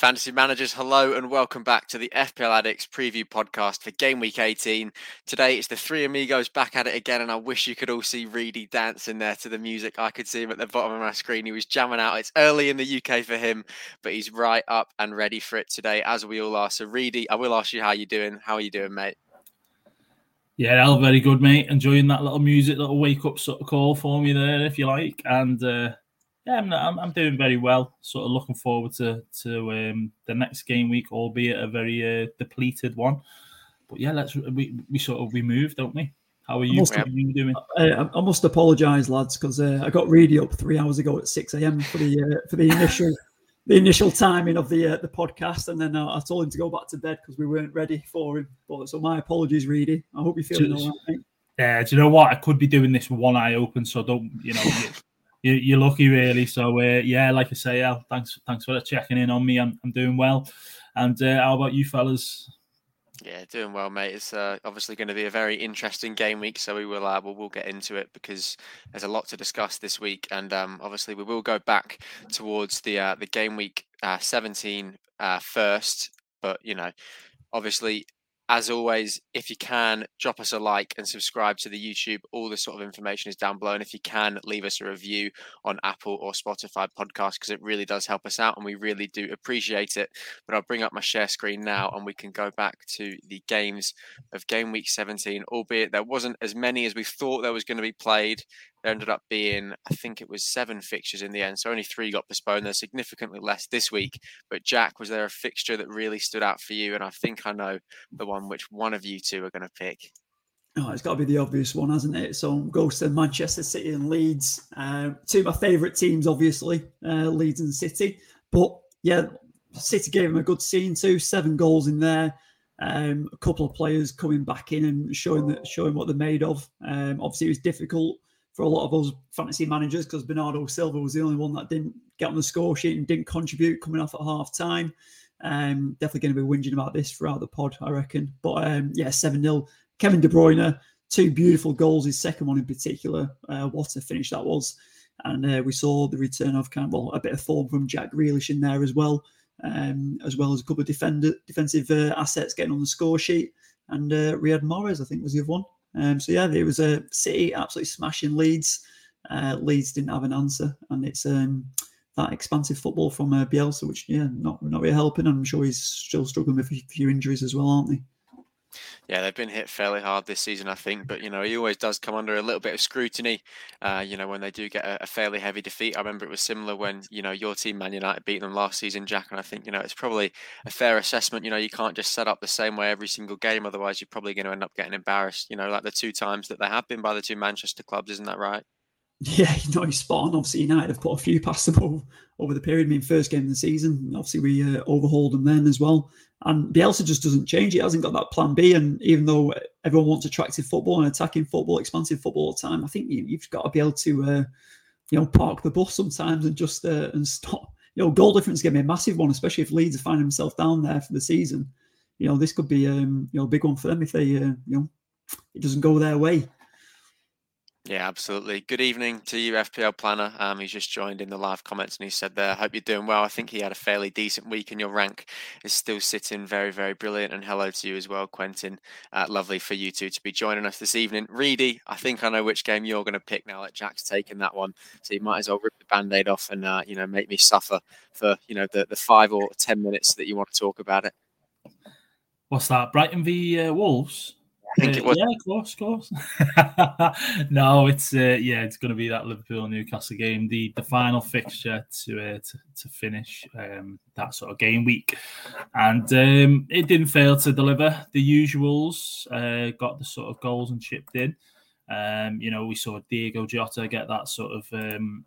Fantasy managers, hello and welcome back to the FPL Addicts preview podcast for game week 18. Today it's the three amigos back at it again, and I wish you could all see Reedy dancing there to the music. I could see him at the bottom of my screen. He was jamming out. It's early in the UK for him, but he's right up and ready for it today, as we all are. So, Reedy, I will ask you how you doing. How are you doing, mate? Yeah, all very good, mate. Enjoying that little music, little wake up sort of call for me there, if you like. And uh, yeah, I'm, I'm, I'm doing very well. Sort of looking forward to to um, the next game week, albeit a very uh, depleted one. But yeah, let's we, we sort of we move, don't we? How are you, must, are you doing? I, I must apologise, lads, because uh, I got Reedy up three hours ago at six a.m. for the uh, for the initial the initial timing of the uh, the podcast, and then I told him to go back to bed because we weren't ready for him. But so my apologies, Reedy. I hope you're feeling all right. Yeah, do you know what? I could be doing this with one eye open, so don't you know? you, are lucky, really. So uh, yeah, like I say, Al, thanks thanks for checking in on me. I'm, I'm doing well. And uh, how about you, fellas? Yeah, doing well, mate. It's uh, obviously going to be a very interesting game week, so we will uh, we'll, we'll get into it because there's a lot to discuss this week, and um, obviously we will go back towards the uh, the game week uh, 17 uh, first. But you know, obviously as always, if you can, drop us a like and subscribe to the YouTube. All the sort of information is down below. And if you can, leave us a review on Apple or Spotify podcast because it really does help us out and we really do appreciate it. But I'll bring up my share screen now and we can go back to the games of game week 17, albeit there wasn't as many as we thought there was going to be played. There ended up being, I think it was seven fixtures in the end. So only three got postponed. There's significantly less this week. But Jack, was there a fixture that really stood out for you? And I think I know the one which one of you two are going to pick. Oh, it's got to be the obvious one, hasn't it? So goes to Manchester City and Leeds. Uh, two of my favourite teams, obviously, uh, Leeds and City. But yeah, City gave them a good scene too. Seven goals in there. Um, a couple of players coming back in and showing that showing what they're made of. Um, obviously, it was difficult for a lot of us fantasy managers because Bernardo Silva was the only one that didn't get on the score sheet and didn't contribute coming off at half time. Um, definitely going to be whinging about this throughout the pod, I reckon. But um, yeah, 7 0. Kevin De Bruyne, two beautiful goals, his second one in particular. Uh, what a finish that was. And uh, we saw the return of kind of well, a bit of form from Jack Grealish in there as well, um, as well as a couple of defender, defensive uh, assets getting on the score sheet. And uh, Riyad Mahrez, I think, was the other one. Um, so yeah, there was a City absolutely smashing Leeds. Uh, Leeds didn't have an answer, and it's um, that expansive football from uh, Bielsa, which yeah, not not really helping. I'm sure he's still struggling with a few injuries as well, aren't they? Yeah, they've been hit fairly hard this season, I think. But you know, he always does come under a little bit of scrutiny. Uh, you know, when they do get a, a, fairly heavy defeat. I remember it was similar when you know your team, Man United, beat them last season, Jack. And I think you know it's probably a fair assessment. You know, you can't just set up the same way every single game, otherwise you're probably going to end up getting embarrassed. You know, like the two times that they have been by the two Manchester clubs, isn't that right? Yeah, you know, he's spot on. Obviously, United have put a few past them over, over the period. I mean, first game of the season, obviously, we uh, overhauled them then as well. And Bielsa just doesn't change. He hasn't got that plan B. And even though everyone wants attractive football and attacking football, expansive football all the time, I think you, have got to be able to, uh, you know, park the bus sometimes and just uh, and stop. You know, goal difference is going to be a massive one, especially if Leeds are finding themselves down there for the season. You know, this could be um, you know a big one for them if they uh, you know it doesn't go their way. Yeah, absolutely. Good evening to you, FPL Planner. Um, he's just joined in the live comments and he said there, hope you're doing well. I think he had a fairly decent week and your rank is still sitting very, very brilliant. And hello to you as well, Quentin. Uh, lovely for you two to be joining us this evening. Reedy, I think I know which game you're going to pick now that Jack's taken that one. So you might as well rip the band-aid off and, uh, you know, make me suffer for, you know, the, the five or 10 minutes that you want to talk about it. What's that? Brighton v uh, Wolves? I think uh, it was. Yeah, of course, of course. no, it's uh, yeah, it's going to be that Liverpool Newcastle game, the the final fixture to uh, to, to finish um, that sort of game week, and um, it didn't fail to deliver. The usuals uh, got the sort of goals and chipped in. Um, you know, we saw Diogo Jota get that sort of. Um,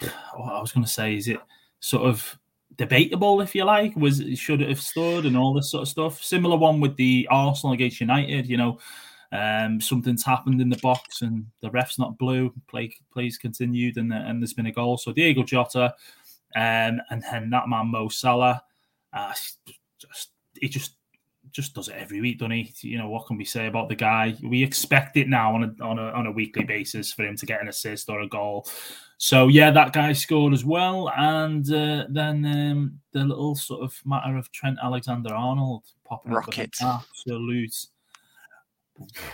what I was going to say is it sort of debatable, if you like. Was should it have stood and all this sort of stuff. Similar one with the Arsenal against United. You know, um, something's happened in the box and the ref's not blue. Play plays continued and and there's been a goal. So Diogo Jota, um, and then that man Mo Salah, uh, just he just just does it every week, doesn't he? You know what can we say about the guy? We expect it now on a on a on a weekly basis for him to get an assist or a goal So yeah, that guy scored as well, and uh, then um, the little sort of matter of Trent Alexander-Arnold popping Rocket. up with an absolute.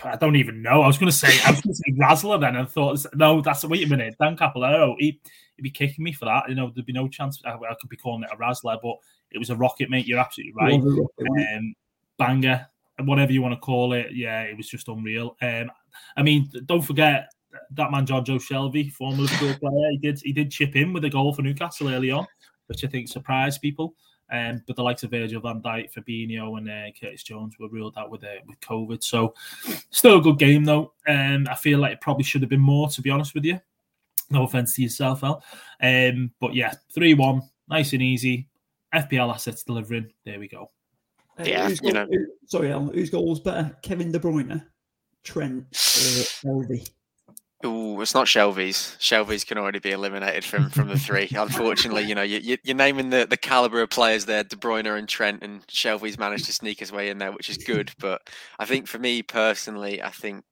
I don't even know. I was going to say I was going to say Razzler then, and thought no, that's wait a minute, Dan Capolero. He he'd be kicking me for that. You know, there'd be no chance I, I could be calling it a Razzler, but it was a rocket, mate. You're absolutely right. Um, banger, whatever you want to call it. Yeah, it was just unreal. Um, I mean, don't forget that man Jonjo Shelvey, former Liverpool player. He did he did chip in with a goal for Newcastle early on, which I think surprised people. Um, but the likes of Virgil van Dijk, Fabinho, and uh, Curtis Jones were ruled out with uh, with COVID. So still a good game though. Um, I feel like it probably should have been more, to be honest with you. No offense to yourself, Al. Um, but yeah, three one, nice and easy. FPL assets delivering. There we go. Yeah, who's you goal, know. who, sorry, Alan, whose goal was better? Kevin De Bruyne, Trent, or Elvie? Ooh, it's not Shelvey's. Shelvey's can already be eliminated from from the three. Unfortunately, you know, you, you, you're naming the, the caliber of players there, De Bruyne and Trent, and Shelvey's managed to sneak his way in there, which is good. But I think for me personally, I think,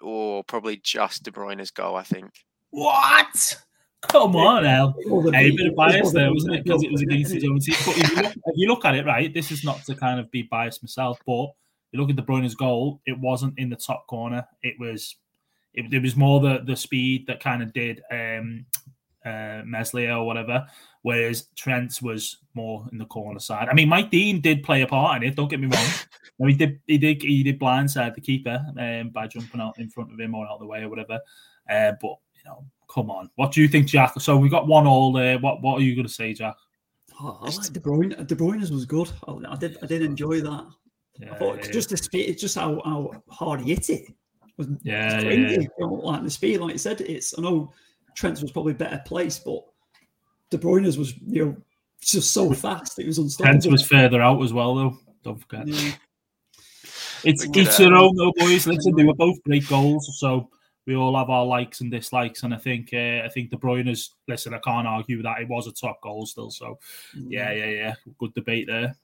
or probably just De Bruyne's goal. I think. What? Come on, Al. It A bit- bit of bias there, wasn't it? Because it was against his own team. But if you, look, if you look at it, right, this is not to kind of be biased myself, but you look at De Bruyne's goal, it wasn't in the top corner. It was it, it was more the the speed that kind of did um uh Meslier or whatever, whereas Trent's was more in the corner side. I mean, Mike Dean did play a part in it, don't get me wrong. No, he did he did he did blindside the keeper um, by jumping out in front of him or out of the way or whatever. Uh, but you know, come on. What do you think, Jack? So we got one all there. What what are you going to say, Jack? Oh, I like De Bruyne. De Bruyne's was good. I, I did. I did enjoy that. Yeah, I thought yeah, just the speed. It's just how, how hard he hit it. Was Yeah, it's yeah, crazy. yeah. You like the speed, like you said, it's. I know Trent's was probably better placed, but De Bruyne's was you know just so fast. It was unstoppable. Trent was further out as well, though. Don't forget. Yeah. It's each their own, though, boys. Listen, they were both great goals, so we all have our likes and dislikes. And I think uh, I think De Bruyne's. Listen, I can't argue that it was a top goal still. So yeah, yeah, yeah. Good debate there.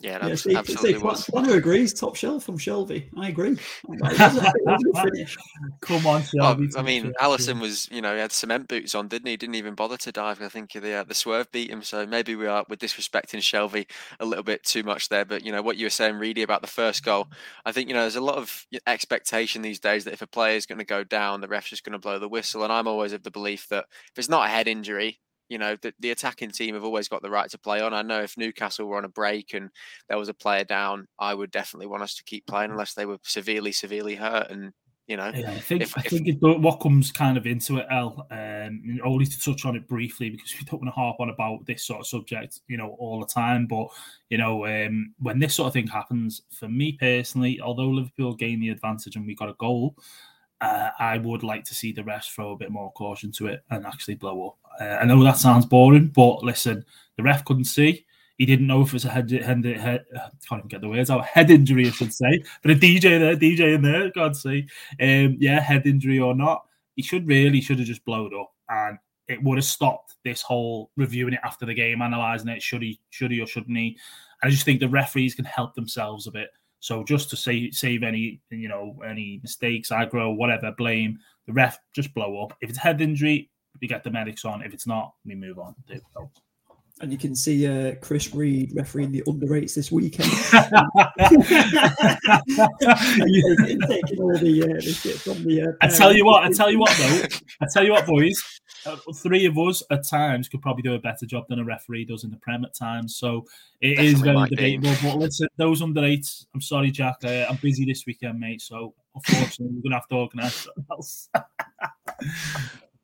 Yeah, it Yeah, see, absolutely see, was. Planner agrees. Top shelf from Shelvey. I agree. It was a- it was a good finish. Come on, Well, Shelvey. I mean, Alisson was, you know, he had cement boots on, didn't he? Didn't even bother to dive. I think the uh, the swerve beat him. So maybe we are we're disrespecting Shelvey a little bit too much there. But you know what you were saying, Reedy, about the first goal. I think you know there's a lot of expectation these days that if a player is going to go down, the ref's just going to blow the whistle. And I'm always of the belief that if it's not a head injury. You know, the, the attacking team have always got the right to play on. I know if Newcastle were on a break and there was a player down, I would definitely want us to keep playing unless they were severely, severely hurt. And, you know, Yeah, I think If- I if- think it, what comes kind of into it, El, um, only to touch on it briefly because we don't want to harp on about this sort of subject, you know, all the time. But you know, um, when this sort of thing happens, for me personally, although Liverpool gained the advantage and we got a goal, uh, I would like to see the rest throw a bit more caution to it and actually blow up. Uh, I know that sounds boring, but listen, the ref couldn't see. He didn't know if it was a head, head, head can't even get the words out, head injury, I should say. But a DJ there, DJ in there, God see, um, yeah, head injury or not. He should really should have just blown up, and it would have stopped this whole reviewing it after the game, analysing it. Should he, should he, or shouldn't he? And I just think the referees can help themselves a bit. So just to save save any you know any mistakes, aggro, whatever, blame the ref. Just blow up. If it's head injury, we get the medics on. If it's not, we move on. There we go. And you can see uh, Chris Reed refereeing the under eights this weekend. You- taking, taking the, uh, the shit from the. Uh, I tell you what, I parents. tell you what though, I tell you what, boys, uh, three of us at times could probably do a better job than a referee does in the Prem at times. So it is Definitely very might be. debatable. But listen, those under eights, I'm sorry, Jack, uh, I'm busy this weekend, mate. So unfortunately, we're gonna have to organise something else.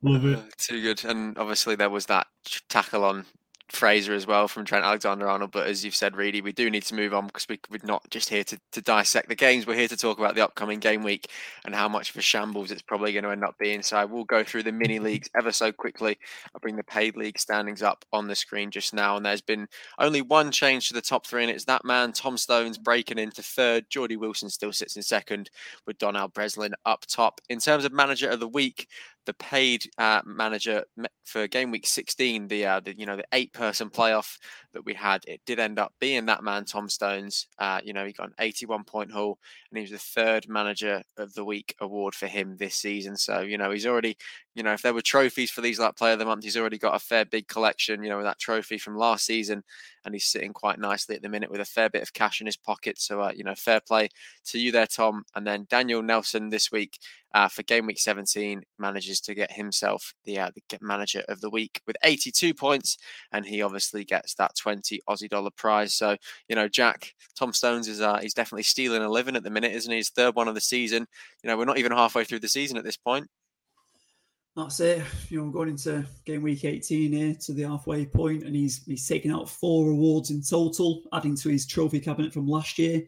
Love it. Uh, too good. And obviously there was that tackle on Fraser as well from Trent Alexander-Arnold. But as you've said, really, we do need to move on because we, we're not just here to, to dissect the games. We're here to talk about the upcoming game week and how much of a shambles it's probably going to end up being. So I will go through the mini leagues ever so quickly. I'll bring the paid league standings up on the screen just now. And there's been only one change to the top three, and it's that man, Tom Stones, breaking into third. Geordie Wilson still sits in second with Donald Breslin up top. In terms of manager of the week, the paid uh, manager for game week 16, the, uh, the you know the eight person playoff that we had, it did end up being that man Tom Stones. Uh, you know he got an 81 point haul, and he was the third manager of the week award for him this season. So you know he's already you know if there were trophies for these like player of the month, he's already got a fair big collection. You know with that trophy from last season, and he's sitting quite nicely at the minute with a fair bit of cash in his pocket. So uh, you know fair play to you there, Tom. And then Daniel Nelson this week uh, for game week 17 manages to get himself the, uh, the manager of the week with 82 points, and he obviously gets that 20 Aussie dollar prize. So you know, Jack Tom Stones is uh, he's definitely stealing a living at the minute, isn't he? His third one of the season. You know, we're not even halfway through the season at this point. That's it. You know, we're going into game week 18 here to the halfway point, and he's he's taken out four awards in total, adding to his trophy cabinet from last year.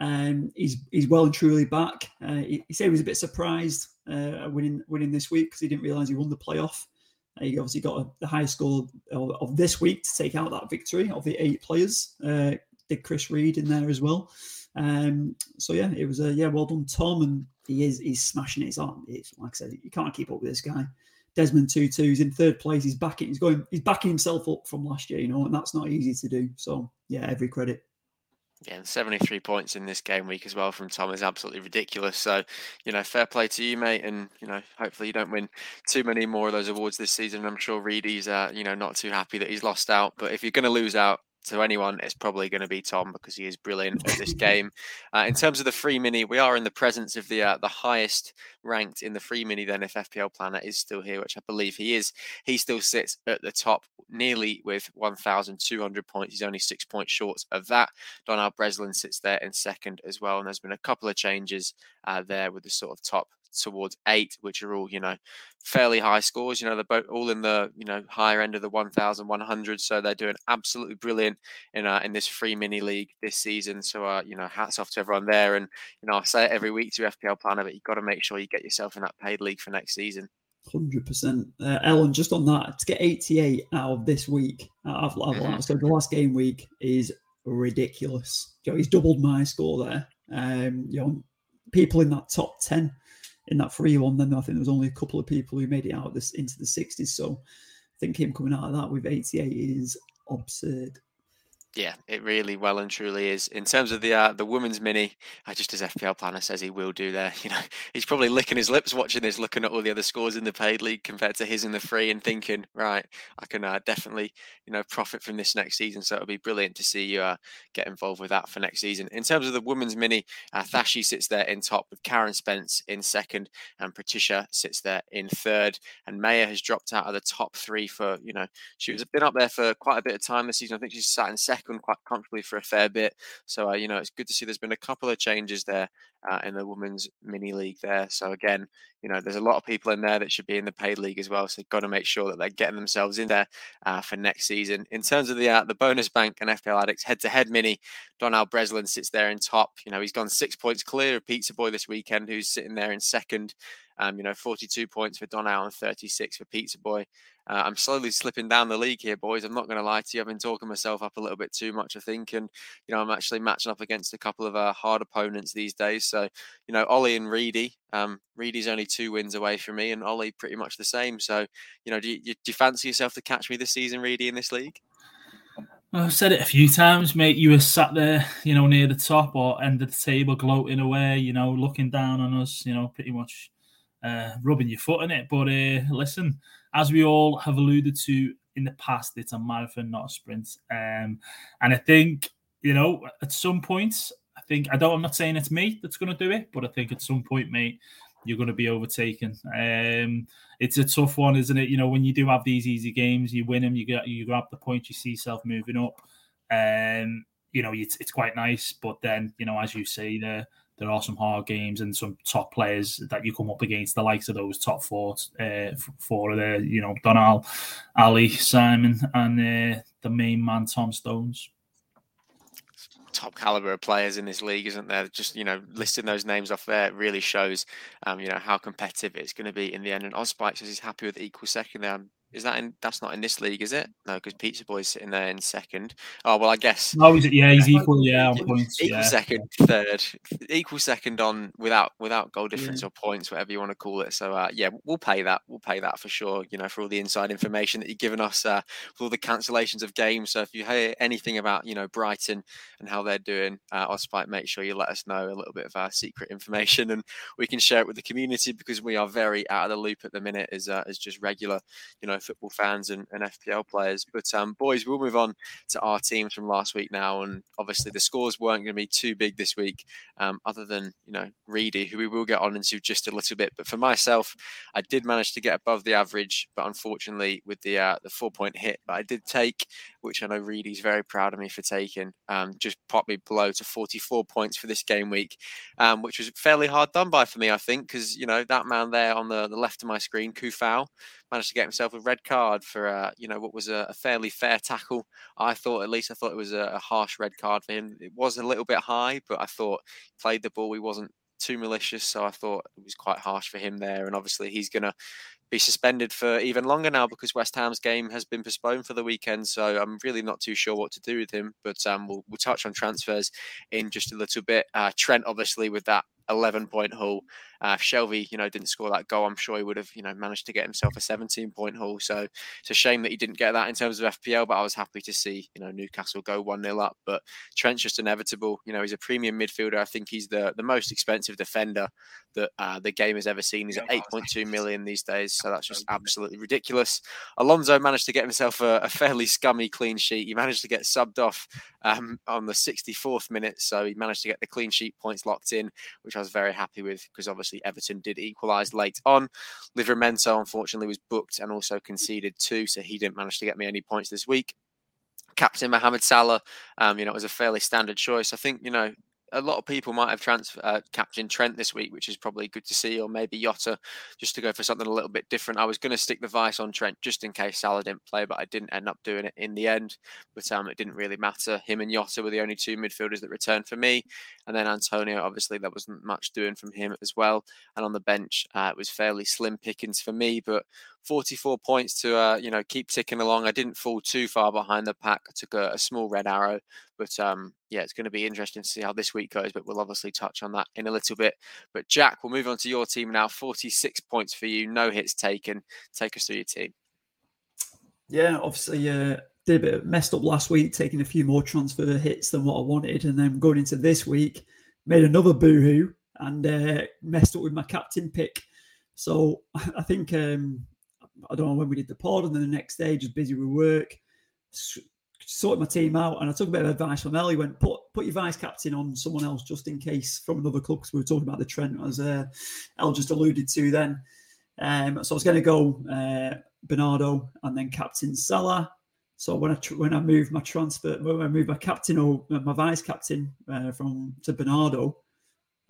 Um, he's he's well and truly back. Uh, he, he, said he was a bit surprised uh, winning winning this week because he didn't realise he won the playoff. Uh, he obviously got a, the highest score of, of, this week to take out that victory of the eight players. Uh, did Chris Reed in there as well. Um, so yeah, it was a yeah, well done, Tom, and he is he's smashing it. On. It's, like I said, you can't keep up with this guy. Desmond Tutu is in third place. He's backing. He's going. He's backing himself up from last year, you know, and that's not easy to do. So yeah, every credit. Yeah, 73 points in this game week as well from Tom is absolutely ridiculous. So, you know, fair play to you, mate. And, you know, hopefully you don't win too many more of those awards this season. I'm sure Reedy's, uh, you know, not too happy that he's lost out. But if you're going to lose out, to anyone, it's probably going to be Tom because he is brilliant at this game. Uh, in terms of the free mini, we are in the presence of the uh, the highest ranked in the free mini. Then, if FPL Planner is still here, which I believe he is, he still sits at the top, nearly with 1,200 points. He's only six points short of that. Donald Breslin sits there in second as well, and there's been a couple of changes uh, there with the sort of top towards eight, which are all, you know, fairly high scores. You know, they're both all in the, you know, higher end of the 1,100. So they're doing absolutely brilliant in uh, in this free mini league this season. So, uh, you know, hats off to everyone there. And, you know, I say it every week to FPL Planner, but you've got to make sure you get yourself in that paid league for next season. Hundred uh, percent, Ellen. Just on that, to get eighty-eight out of this week, out of, mm-hmm. so the last game week is ridiculous. You know, he's doubled my score there. Um, you know, people in that top ten in that free one, then I think there was only a couple of people who made it out this into the 60s. So I think him coming out of that with 88 is absurd. Yeah, it really well and truly is. In terms of the uh, the women's mini, I just as FPL planner says he will do there. You know, he's probably licking his lips watching this, looking at all the other scores in the paid league compared to his in the free, and thinking, right, I can uh, definitely you know profit from this next season. So it'll be brilliant to see you uh, get involved with that for next season. In terms of the women's mini, uh, Thashi sits there in top with Karen Spence in second, and Patricia sits there in third. And Maya has dropped out of the top three for you know she was been up there for quite a bit of time this season. I think she's sat in second quite comfortably for a fair bit. So, uh, you know, it's good to see there's been a couple of changes there uh, in the women's mini league there. So, again, you know, there's a lot of people in there that should be in the paid league as well. So, they've got to make sure that they're getting themselves in there uh, for next season. In terms of the uh, the bonus bank and FPL Addicts head to head mini, Donald Breslin sits there in top. You know, he's gone six points clear of Pizza Boy this weekend, who's sitting there in second. Um, you know, 42 points for Donald and 36 for Pizza Boy. Uh, I'm slowly slipping down the league here, boys. I'm not going to lie to you. I've been talking myself up a little bit too much, I think. And, you know, I'm actually matching up against a couple of uh, hard opponents these days. So, you know, Ollie and Reedy. Um, Reedy's only two wins away from me, and Ollie pretty much the same. So, you know, do you, do you fancy yourself to catch me this season, Reedy, in this league? I've said it a few times, mate. You were sat there, you know, near the top or end of the table, gloating away, you know, looking down on us, you know, pretty much uh, rubbing your foot in it. But uh, listen, as we all have alluded to in the past, it's a marathon, not a sprint. Um, and I think, you know, at some points, I think, I don't, I'm not saying it's me that's going to do it, but I think at some point, mate, you're going to be overtaken. Um, it's a tough one, isn't it? You know, when you do have these easy games, you win them, you get you grab the point, you see yourself moving up. Um, you know, it's, it's quite nice, but then you know, as you say, there there are some hard games and some top players that you come up against. The likes of those top four, uh, four of the you know Donal, Ali, Simon, and uh, the main man Tom Stones top caliber of players in this league, isn't there? Just you know, listing those names off there really shows, um, you know, how competitive it's going to be in the end. And Osspike says he's happy with equal second there. I'm Is that in? That's not in this league, is it? No, because Pizza Boy's sitting there in second. Oh well, I guess. Oh, is it? Yeah, he's equal. Yeah, on points. Equal yeah. second, third, equal second on without without goal difference or points, whatever you want to call it. So uh, yeah, we'll pay that. We'll pay that for sure. You know, for all the inside information that you've given us, uh, for all the cancellations of games. So if you hear anything about you know Brighton and how they're doing, uh, Ospite, make sure you let us know a little bit of our secret information, and we can share it with the community because we are very out of the loop at the minute as uh, as just regular, you know, football fans and, and FPL players. But um, boys, we'll move on to our teams from last week now, and obviously the scores weren't going to be too big this week, um, other than you know Reedy, who we will get on into just a little bit. But for myself, I did manage to get above the average, but unfortunately with the uh, the four point hit, but I did take, which I know Reedy's very proud of me for taking, um, just popped me below to 44 points for this game week, um, which was fairly hard done by for me, I think, because you know that man there on the, the left of my screen, Coufal, managed to get himself a red card for uh, you know what was a, a, fairly fair tackle. I thought at least I thought it was a, a, harsh red card for him. It was a little bit high, but I thought played the ball. He wasn't too malicious, so I thought it was quite harsh for him there. And obviously he's gonna be suspended for even longer now because West Ham's game has been postponed for the weekend. So I'm really not too sure what to do with him. But um, we'll, we'll touch on transfers in just a little bit. Uh, Trent, obviously, with that 11 point haul. Uh, if Shelvey, you know, didn't score that goal, I'm sure he would have, you know, managed to get himself a 17 point haul. So it's a shame that he didn't get that in terms of FPL, but I was happy to see, you know, Newcastle go 1 0 up. But Trent's just inevitable. You know, he's a premium midfielder. I think he's the, the most expensive defender that uh, the game has ever seen. He's at 8.2 million these days. So that's just absolutely ridiculous. Alonso managed to get himself a, a fairly scummy clean sheet. He managed to get subbed off um, on the 64th minute. So he managed to get the clean sheet points locked in, which I was very happy with because obviously Everton did equalise late on. Livramento unfortunately was booked and also conceded two, so he didn't manage to get me any points this week. Captain Mohamed Salah, um, you know, it was a fairly standard choice. I think, you know, a lot of people might have transfer uh, captain Trent this week, which is probably good to see, or maybe Jota, just to go for something a little bit different. I was going to stick the vice on Trent just in case Salah didn't play, but I didn't end up doing it in the end. But um, it didn't really matter. Him and Jota were the only two midfielders that returned for me, and then Antonio. Obviously, there wasn't much doing from him as well. And on the bench, uh, it was fairly slim pickings for me, but 44 points to uh, you know keep ticking along. I didn't fall too far behind the pack. I took a, a small red arrow, but um, yeah, it's going to be interesting to see how this week goes. But we'll obviously touch on that in a little bit. But Jack, we'll move on to your team now. 46 points for you, no hits taken. Take us through your team. Yeah, obviously, uh, did a bit messed up last week, taking a few more transfer hits than what I wanted, and then going into this week, made another boohoo and uh, messed up with my captain pick. So I think um, I don't know when we did the pod, and then the next day, just busy with work, sorted my team out, and I took a bit of advice from Ellie. Went put put your vice captain on someone else just in case from another club because we were talking about the Trent as uh, El just alluded to then. Um, so I was going to go uh, Bernardo and then captain Salah. So when I when I moved my transfer, when I moved my captain or my vice captain uh, from to Bernardo,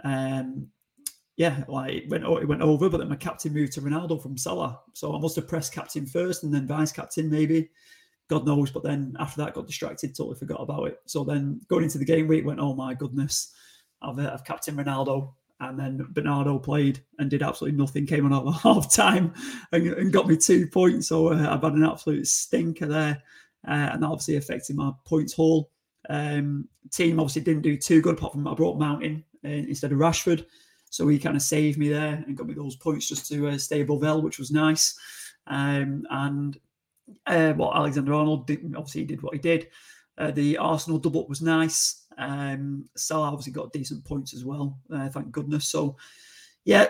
um, yeah, like it went it went over, but then my captain moved to Ronaldo from Salah. So I must have pressed captain first and then vice captain maybe. God knows. But then after that, got distracted, totally forgot about it. So then going into the game week, went, oh my goodness, I've, uh, I've captain Ronaldo. And then Bernardo played and did absolutely nothing. Came on at half time and, and, got me two points. So uh, I've had an absolute stinker there, uh, and that obviously affected my points haul. Um, team obviously didn't do too good apart from I brought Mountain uh, instead of Rashford. So he kind of saved me there and got me those points just to uh, stay above L, which was nice. Um, and uh, what Alexander Arnold did, obviously did what he did. Uh, the Arsenal double up was nice. Um, Salah obviously got decent points as well, uh, thank goodness. So, yeah,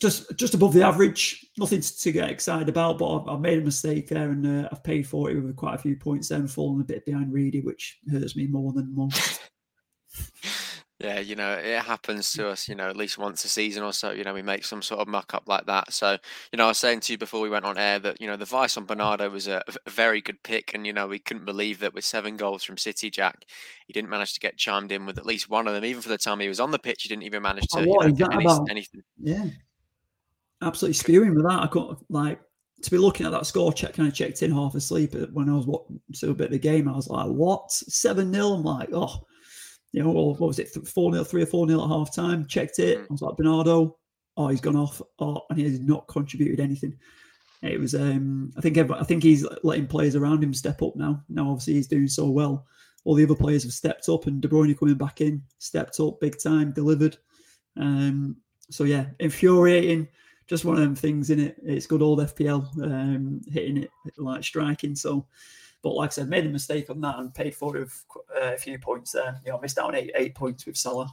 just just above the average. Nothing to get excited about, but I've, I've made a mistake there and uh, I've paid for it with quite a few points there and fallen a bit behind Reedy, which hurts me more than most. Yeah, you know, it happens to mm. us, you know, at least once a season or so, you know, we make some sort of muck up like that. So, you know, I was saying to you before we went on air that, you know, the Vice on Bernardo was a, a very good pick. And, you know, we couldn't believe that with seven goals from City, Jack, he didn't manage to get chimed in with at least one of them. Even for the time he was on the pitch, he didn't even manage oh, to, oh, you know, any, anything. Yeah. Absolutely spewing with that. I got like, to be looking at that score check, kind of checked in half asleep when I was watching a bit of the game. I was like, what? 7 0? I'm like, oh, you know, what was it, 4 0, 3 or 4 0 at half time? Checked it. Mm. I was like, Bernardo, oh, he's gone off. Oh, and he has not contributed anything. It was, um, I think, I think he's letting players around him step up now. Now, obviously, he's doing so well. All the other players have stepped up, and De Bruyne coming back in, stepped up big time, delivered. Um, so yeah, infuriating. Just one of them things in it. It's good old FPL um, hitting it like striking. So, but like I said, made a mistake on that and paid for it uh, a few points there. You know, missed out on eight eight points with Salah.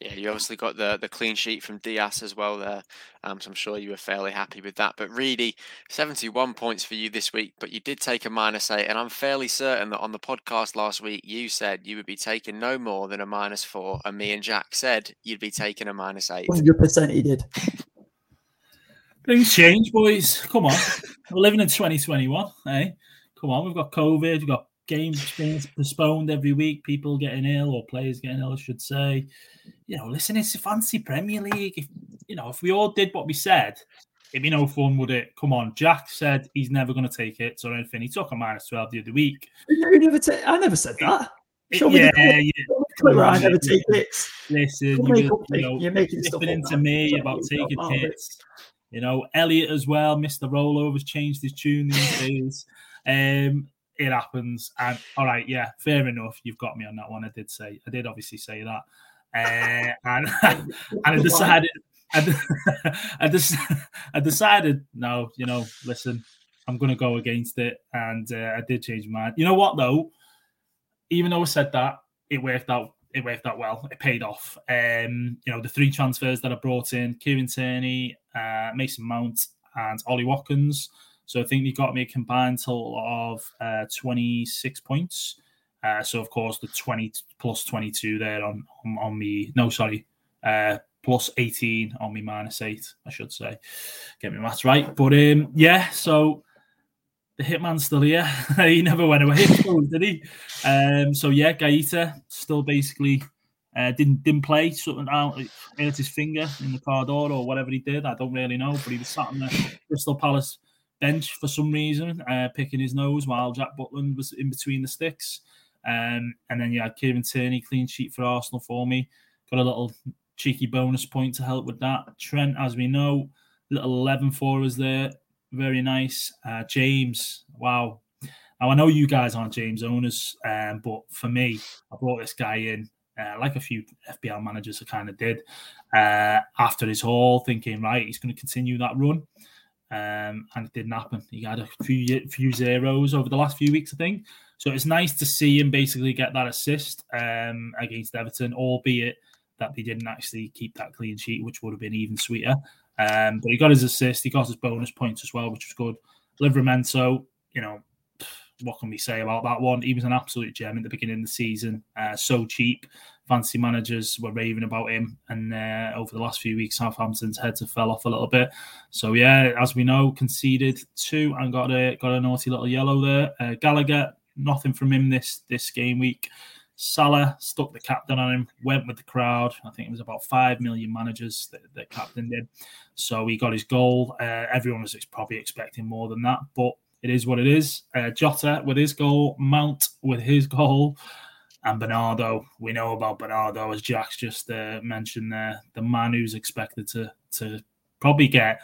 Yeah, you obviously got the the clean sheet from Dias as well there, um, so I'm sure you were fairly happy with that. But really, 71 points for you this week, but you did take a minus eight, and I'm fairly certain that on the podcast last week you said you would be taking no more than a minus four, and me and Jack said you'd be taking a minus eight. 100% he did. Things change, boys. Come on, we're living in 2021, eh? Come on, we've got COVID, we've got games being postponed every week, people getting ill or players getting ill, I should say. You know, listen, it's a fancy Premier League. If you know, if we all did what we said, it'd be no fun, would it? Come on, Jack said he's never going to take it or anything. He took a minus twelve the other week. You never t- I never said that. Show yeah, yeah. Twitter, I never take hits. Listen, you, you know, you're making stuff into me about taking hits. You know, Elliot as well, Mr. Rollovers changed his tune these days. Um, it happens. And all right, yeah, fair enough. You've got me on that one. I did say, I did obviously say that. Uh, and and I decided, I, I, I decided, no, you know, listen, I'm going to go against it. And uh, I did change my mind. You know what, though? Even though I said that, it worked out. It worked out well. It paid off. Um, you know, the three transfers that I brought in: Kieran Tierney, uh, Mason Mount, and Ollie Watkins. So I think he got me a combined total of uh, 26 points. Uh, so of course the 20 plus 22 there on on, on me. No, sorry, uh, plus 18 on me minus eight. I should say. Get me maths right. But um, yeah, so the hitman's still here. he never went away, did he? Um, so yeah, Guaita still basically uh, didn't didn't play. Something out hurt his finger in the car door or whatever he did. I don't really know, but he was sat on the Crystal Palace bench for some reason, uh, picking his nose while Jack Butland was in between the sticks. Um, and then you yeah, Kieran Tierney clean sheet for Arsenal for me. Got a little cheeky bonus point to help with that. Trent, as we know, little 11 for us there. Very nice. Uh, James, wow. Now I know you guys aren't James owners, um, but for me, I brought this guy in uh, like a few FPL managers I kind of did uh, after his haul, thinking, right, he's going to continue that run um, and it didn't happen. He had a few few zeros over the last few weeks, I think. So it's nice to see him basically get that assist um, against Everton, albeit that they didn't actually keep that clean sheet, which would have been even sweeter. Um, but he got his assist, he got his bonus points as well, which was good. Livramento, you know, what can we say about that one? He was an absolute gem at the beginning of the season. Uh, so cheap. Fancy managers were raving about him. And uh, over the last few weeks, Southampton's heads have fell off a little bit. So, yeah, as we know, conceded two and got a got a naughty little yellow there. Uh, Gallagher, nothing from him this this game week. Salah stuck the captain on him, went with the crowd. I think it was about 5 million managers that, that captain did. So he got his goal. Uh, everyone was probably expecting more than that. But it is what it is. Uh, Jota with his goal, Mount with his goal, and Bernardo. We know about Bernardo, as Jack's just uh, mentioned there, the man who's expected to to probably get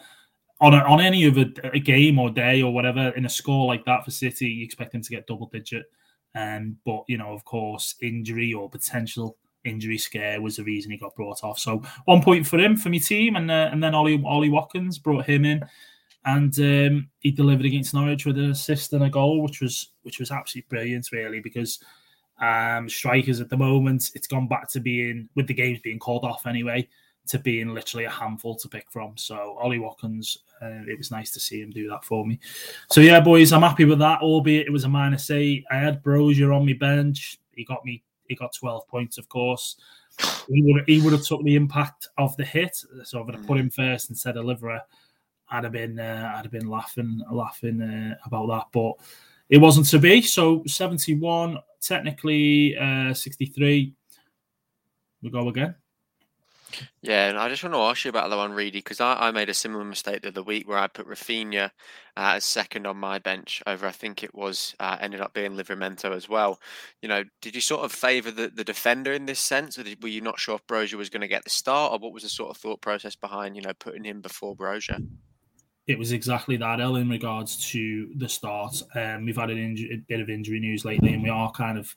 on a, on any of a, a, game or day or whatever in a score like that for City. You expect him to get double digit, um, but you know, of course, injury or potential injury scare was the reason he got brought off. So one point for him for my team, and uh, and then Ollie Ollie Watkins brought him in and um, he delivered against Norwich with an assist and a goal, which was which was absolutely brilliant, really, because um, strikers at the moment it's gone back to being with the games being called off anyway to being literally a handful to pick from. So Ollie Watkins, uh, it was nice to see him do that for me. So yeah, boys, I'm happy with that. Albeit it was a minus eight. I had Broja on my bench. He got me. He got 12 points, of course. He would he would have took the impact of the hit. So I'm going to put him first instead of Liverer. I'd have been uh, I'd have been laughing laughing uh, about that, but it wasn't to be. So 71, technically uh, 63. We go again. Yeah, and I just want to ask you about the one, Reedy, because I, I, made a similar mistake the other week where I put Raphinha uh, as second on my bench over, I think it was, uh, ended up being Livramento as well. You know, did you sort of favour the, the defender in this sense, or did, were you not sure if Broja was going to get the start, or what was the sort of thought process behind, you know, putting him before Broja? It was exactly that, El, in regards to the start. Um, we've had an inju- a bit of injury news lately, and we are kind of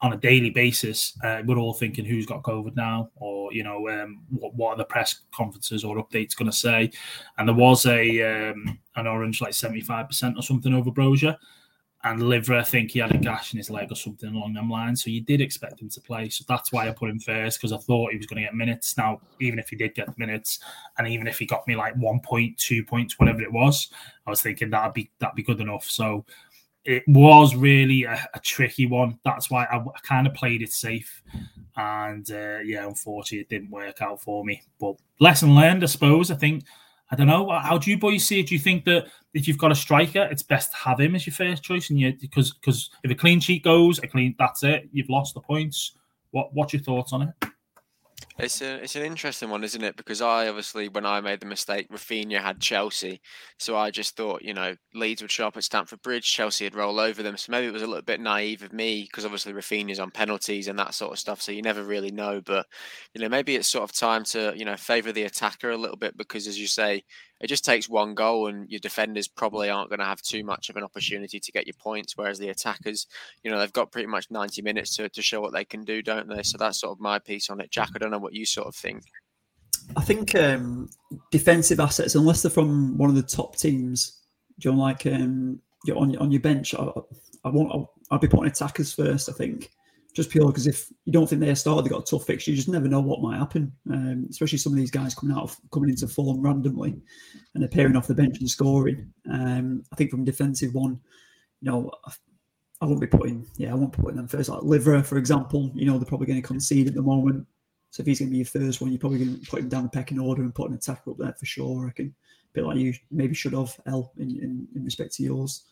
on a daily basis. Uh, we're all thinking who's got COVID now, or you know, um, what, what are the press conferences or updates going to say? And there was a um, an orange like seventy five percent or something over Broja and Liver, I think he had a gash in his leg or something along them lines. So you did expect him to play. So that's why I put him first because I thought he was going to get minutes. Now, even if he did get minutes, and even if he got me like one point, two points, whatever it was, I was thinking that'd be that'd be good enough. So it was really a, a tricky one. That's why I, I kind of played it safe. And uh, yeah, unfortunately, it didn't work out for me. But lesson learned, I suppose. I think I don't know. How do you boys see it? Do you think that if you've got a striker, it's best to have him as your first choice? And you because because if a clean sheet goes, a clean that's it. You've lost the points. What what's your thoughts on it? It's a it's an interesting one, isn't it? Because I obviously, when I made the mistake, Raphinha had Chelsea, so I just thought, you know, Leeds would show up at Stamford Bridge, Chelsea would roll over them. So maybe it was a little bit naive of me because obviously Raphinha's on penalties and that sort of stuff, so you never really know. But you know, maybe it's sort of time to you know favour the attacker a little bit because, as you say, it just takes one goal and your defenders probably aren't going to have too much of an opportunity to get your points whereas the attackers you know they've got pretty much 90 minutes to, to show what they can do don't they? So that's sort of my piece on it. Jack i don't know what you sort of think. I think um, defensive assets unless they're from one of the top teams know like um, you're on, on your bench I, I won't I'll, I'll be putting attackers first i think just purely because if you don't think they start, they've got a tough fixture. You just never know what might happen. Um, especially some of these guys coming out of coming into form randomly and appearing off the bench and scoring. Um, I think from defensive one, you know, I, I won't be putting yeah, I won't putting them first. Like Liver, for example, you know, they're probably going to concede at the moment. So if he's going to be your first one, you're probably going to put him down the pecking order and put an attacker up there for sure. I reckon. A bit like you maybe should have L in, in, in respect to yours.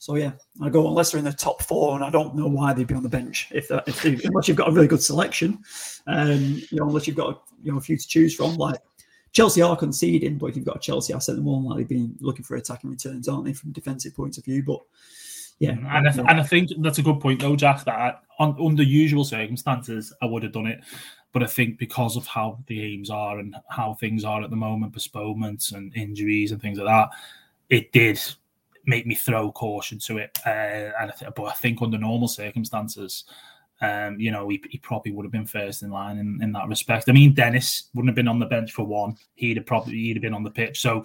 So yeah, I go unless they're in the top four, and I don't know why they'd be on the bench if if they, unless you've got a really good selection, um, you know, unless you've got a, you know a few to choose from. Like Chelsea are conceding, but if you've got a Chelsea asset, they're more likely being looking for attacking returns, aren't they, from defensive point of view? But yeah, and I, th- and I think that's a good point though, Jack. That on, under usual circumstances, I would have done it. But I think because of how the aims are and how things are at the moment, postponements and injuries and things like that, it did make me throw caution to it. Uh, and I th- but I think under normal circumstances, um, you know, he, he, probably would have been first in line in, in that respect. I mean, Dennis wouldn't have been on the bench for one; he'd have probably he'd have been on the pitch. So,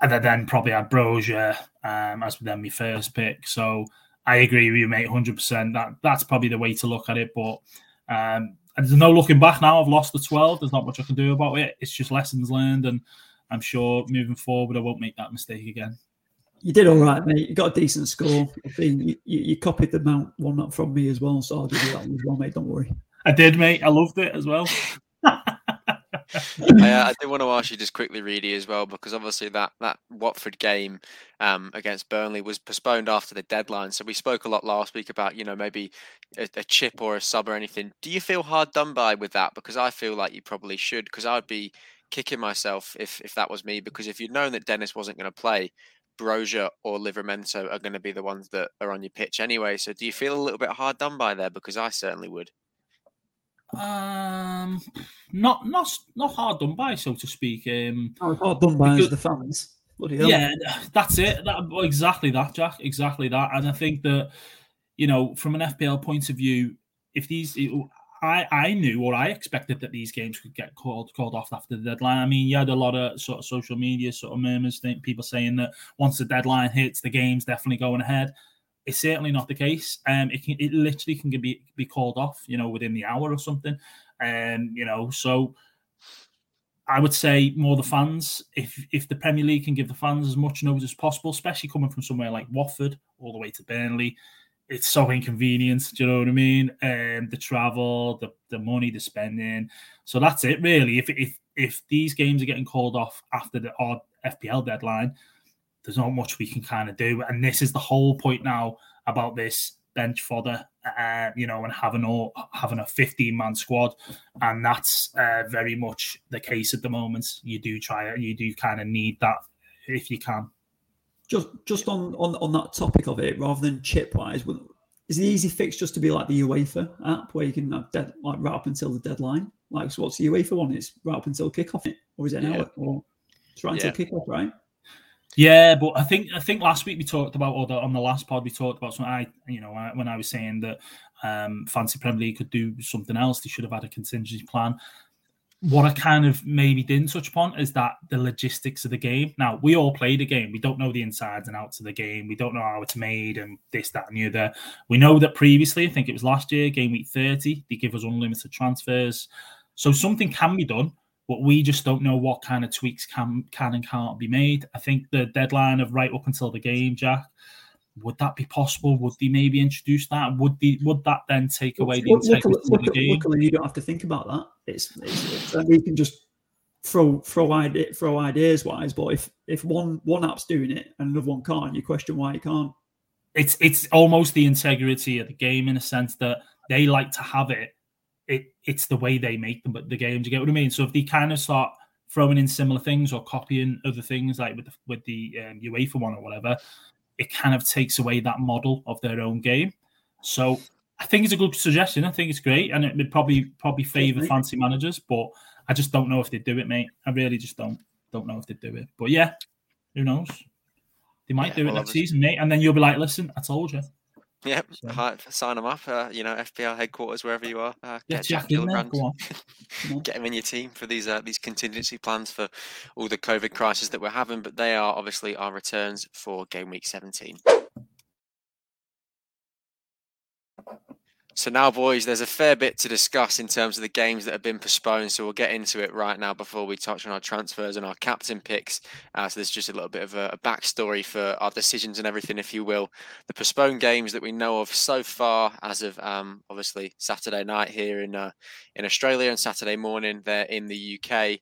and then probably had Broja um, as then my first pick. So I agree with you, mate, hundred percent. That that's probably the way to look at it. But um, there's no looking back now. I've lost the twelve. There's not much I can do about it. It's just lessons learned, and I'm sure moving forward I won't make that mistake again. You did all right, mate. You got a decent score. I think you, you, copied the Mount one up from me as well, so I'll give you that one as well, mate. Don't worry. I did, mate. I loved it as well. I, uh, I did want to ask you just quickly, Reedy, as well, because obviously that that Watford game um, against Burnley was postponed after the deadline. So we spoke a lot last week about you know maybe a, a, chip or a sub or anything. Do you feel hard done by with that? Because I feel like you probably should. Because I'd be kicking myself if if that was me. Because if you'd known that Dennis wasn't going to play, Broja or Livramento are going to be the ones that are on your pitch anyway. So do you feel a little bit hard done by there? Because I certainly would. Um, not not not hard done by, so to speak. Um, oh, hard done by because, the fans. Yeah, that's it. That, exactly that, Jack. Exactly that. And I think that you know, from an FPL point of view, if these I, I knew or I expected that these games could get called called off after the deadline. I mean, you had a lot of sort of social media sort of murmurs, think people saying that once the deadline hits, the game's definitely going ahead. It's certainly not the case. Um, it can it literally can be be called off, you know, within the hour or something. Um, you know, so I would say more the fans. If if the Premier League can give the fans as much notice as possible, especially coming from somewhere like Watford all the way to Burnley, it's so inconvenient. Do you know what I mean? Um, the travel, the the money, the spending. So that's it, really. If if if these games are getting called off after the odd FPL deadline, there's not much we can kind of do. And this is the whole point now about this bench fodder, uh, you know, and having all having a 15 man squad, and that's uh, very much the case at the moment. You do try, you do kind of need that if you can. Just just on, on on that topic of it, rather than chip wise, is the easy fix just to be like the UEFA app where you can have dead, like right up until the deadline? Like, so what's the UEFA one? It's right up until kickoff, or is it an yeah. hour or it's right yeah. until kickoff, right? Yeah, but I think I think last week we talked about, or the, on the last pod we talked about something. I, you know, I, when I was saying that um, Fantasy Premier League could do something else, they should have had a contingency plan. What I kind of maybe didn't touch upon is that the logistics of the game. Now we all play the game. We don't know the insides and outs of the game. We don't know how it's made and this, that, and the other. We know that previously, I think it was last year, game week thirty, they give us unlimited transfers. So something can be done but we just don't know what kind of tweaks can can and can't be made. I think the deadline of right up until the game, Jack. Would that be possible? Would they maybe introduce that? Would the would that then take away the integrity look, look, of the game? Luckily, you don't have to think about that. It's, it's, it's we can just throw throw idea, throw ideas wise. But if if one one app's doing it and another one can't, you question why it can't. It's it's almost the integrity of the game in a sense that they like to have it it it's the way they make them, but the games. You get what I mean? So if they kind of start throwing in similar things or copying other things, like with the, with the um, UEFA one or whatever, it kind of takes away that model of their own game. So I think it's a good suggestion. I think it's great, and it would probably probably favour fantasy managers, but I just don't know if they do it, mate. I really just don't don't know if they do it. But yeah, who knows? They might yeah, do it well, next season, mate, and then you'll be like, "Listen, I told you." Yep, so. sign them up. Uh, you know, FPL headquarters wherever you are. Uh, get Jack Gillibrand. get him in your team for these uh, these contingency plans for all the COVID crisis that we're having. But they are obviously our returns for game week 17. So now, boys, there's a fair bit to discuss in terms of the games that have been postponed. So we'll get into it right now before we touch on our transfers and our captain picks. Uh, so there's just a little bit of a, a, backstory for our decisions and everything, if you will. The postponed games that we know of so far, as of um, obviously Saturday night here in uh, in Australia and Saturday morning there in the UK.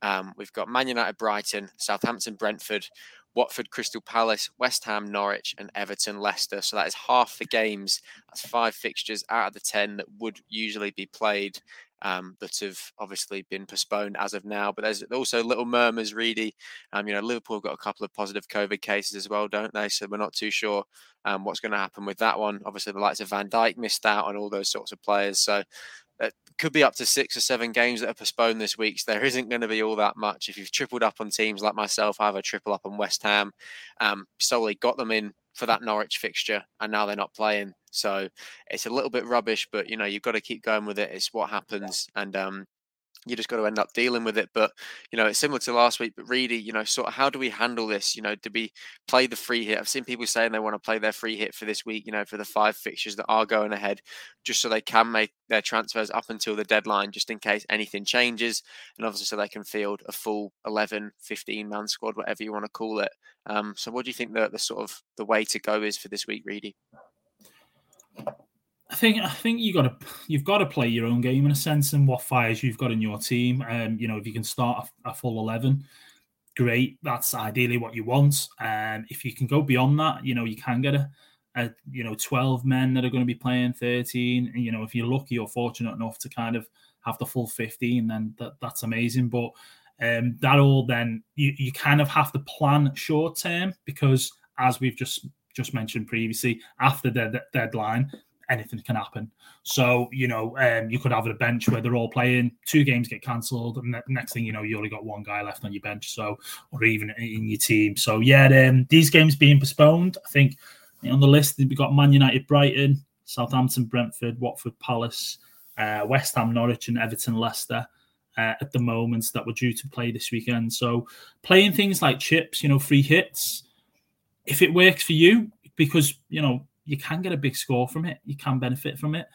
Um, we've got Man United, Brighton, Southampton, Brentford, Watford, Crystal Palace, West Ham, Norwich, and Everton, Leicester. So that is half the games. That's five fixtures out of the 10 that would usually be played um, that have obviously been postponed as of now. But there's also little murmurs, really. Um, you know, Liverpool got a couple of positive COVID cases as well, don't they? So we're not too sure um, what's going to happen with that one. Obviously, the likes of Van Dijk missed out on all those sorts of players. So it could be up to six or seven games that are postponed this week. So there isn't going to be all that much. If you've tripled up on teams like myself, I have a triple up on West Ham. Um, solely got them in for that Norwich fixture, and now they're not playing. So it's a little bit rubbish, but you know you've got to keep going with it. It's what happens, and um, you just got to end up dealing with it. But you know, it's similar to last week. But really, you know, sort of how do we handle this? You know, do we play the free hit? I've seen people saying they want to play their free hit for this week. You know, for the five fixtures that are going ahead, just so they can make their transfers up until the deadline, just in case anything changes, and obviously so they can field a full 11, 15 man squad, whatever you want to call it. Um, so, what do you think the the sort of the way to go is for this week, Reedy? I think I think you got to you've got to play your own game in a sense, and what fires you've got in your team. Um, you know, if you can start a, a full eleven, great. That's ideally what you want. And um, if you can go beyond that, you know, you can get a, a you know twelve men that are going to be playing thirteen. And, you know, if you're lucky or fortunate enough to kind of have the full fifteen, then that, that's amazing. But um, that all then you, you kind of have to plan short term because as we've just just mentioned previously, after the, the deadline, anything can happen. So, you know, um, you could have a bench where they're all playing, two games get cancelled, and the next thing you know, you only got one guy left on your bench. So, or even in your team. So, yeah, um, these games being postponed, I think on the list, we've got Man United, Brighton, Southampton, Brentford, Watford, Palace, uh, West Ham, Norwich, and Everton, Leicester. Uh, at the moment that were due to play this weekend. So playing things like chips, you know, free hits, if it works for you, because you know you can get a big score from it. You can benefit from it.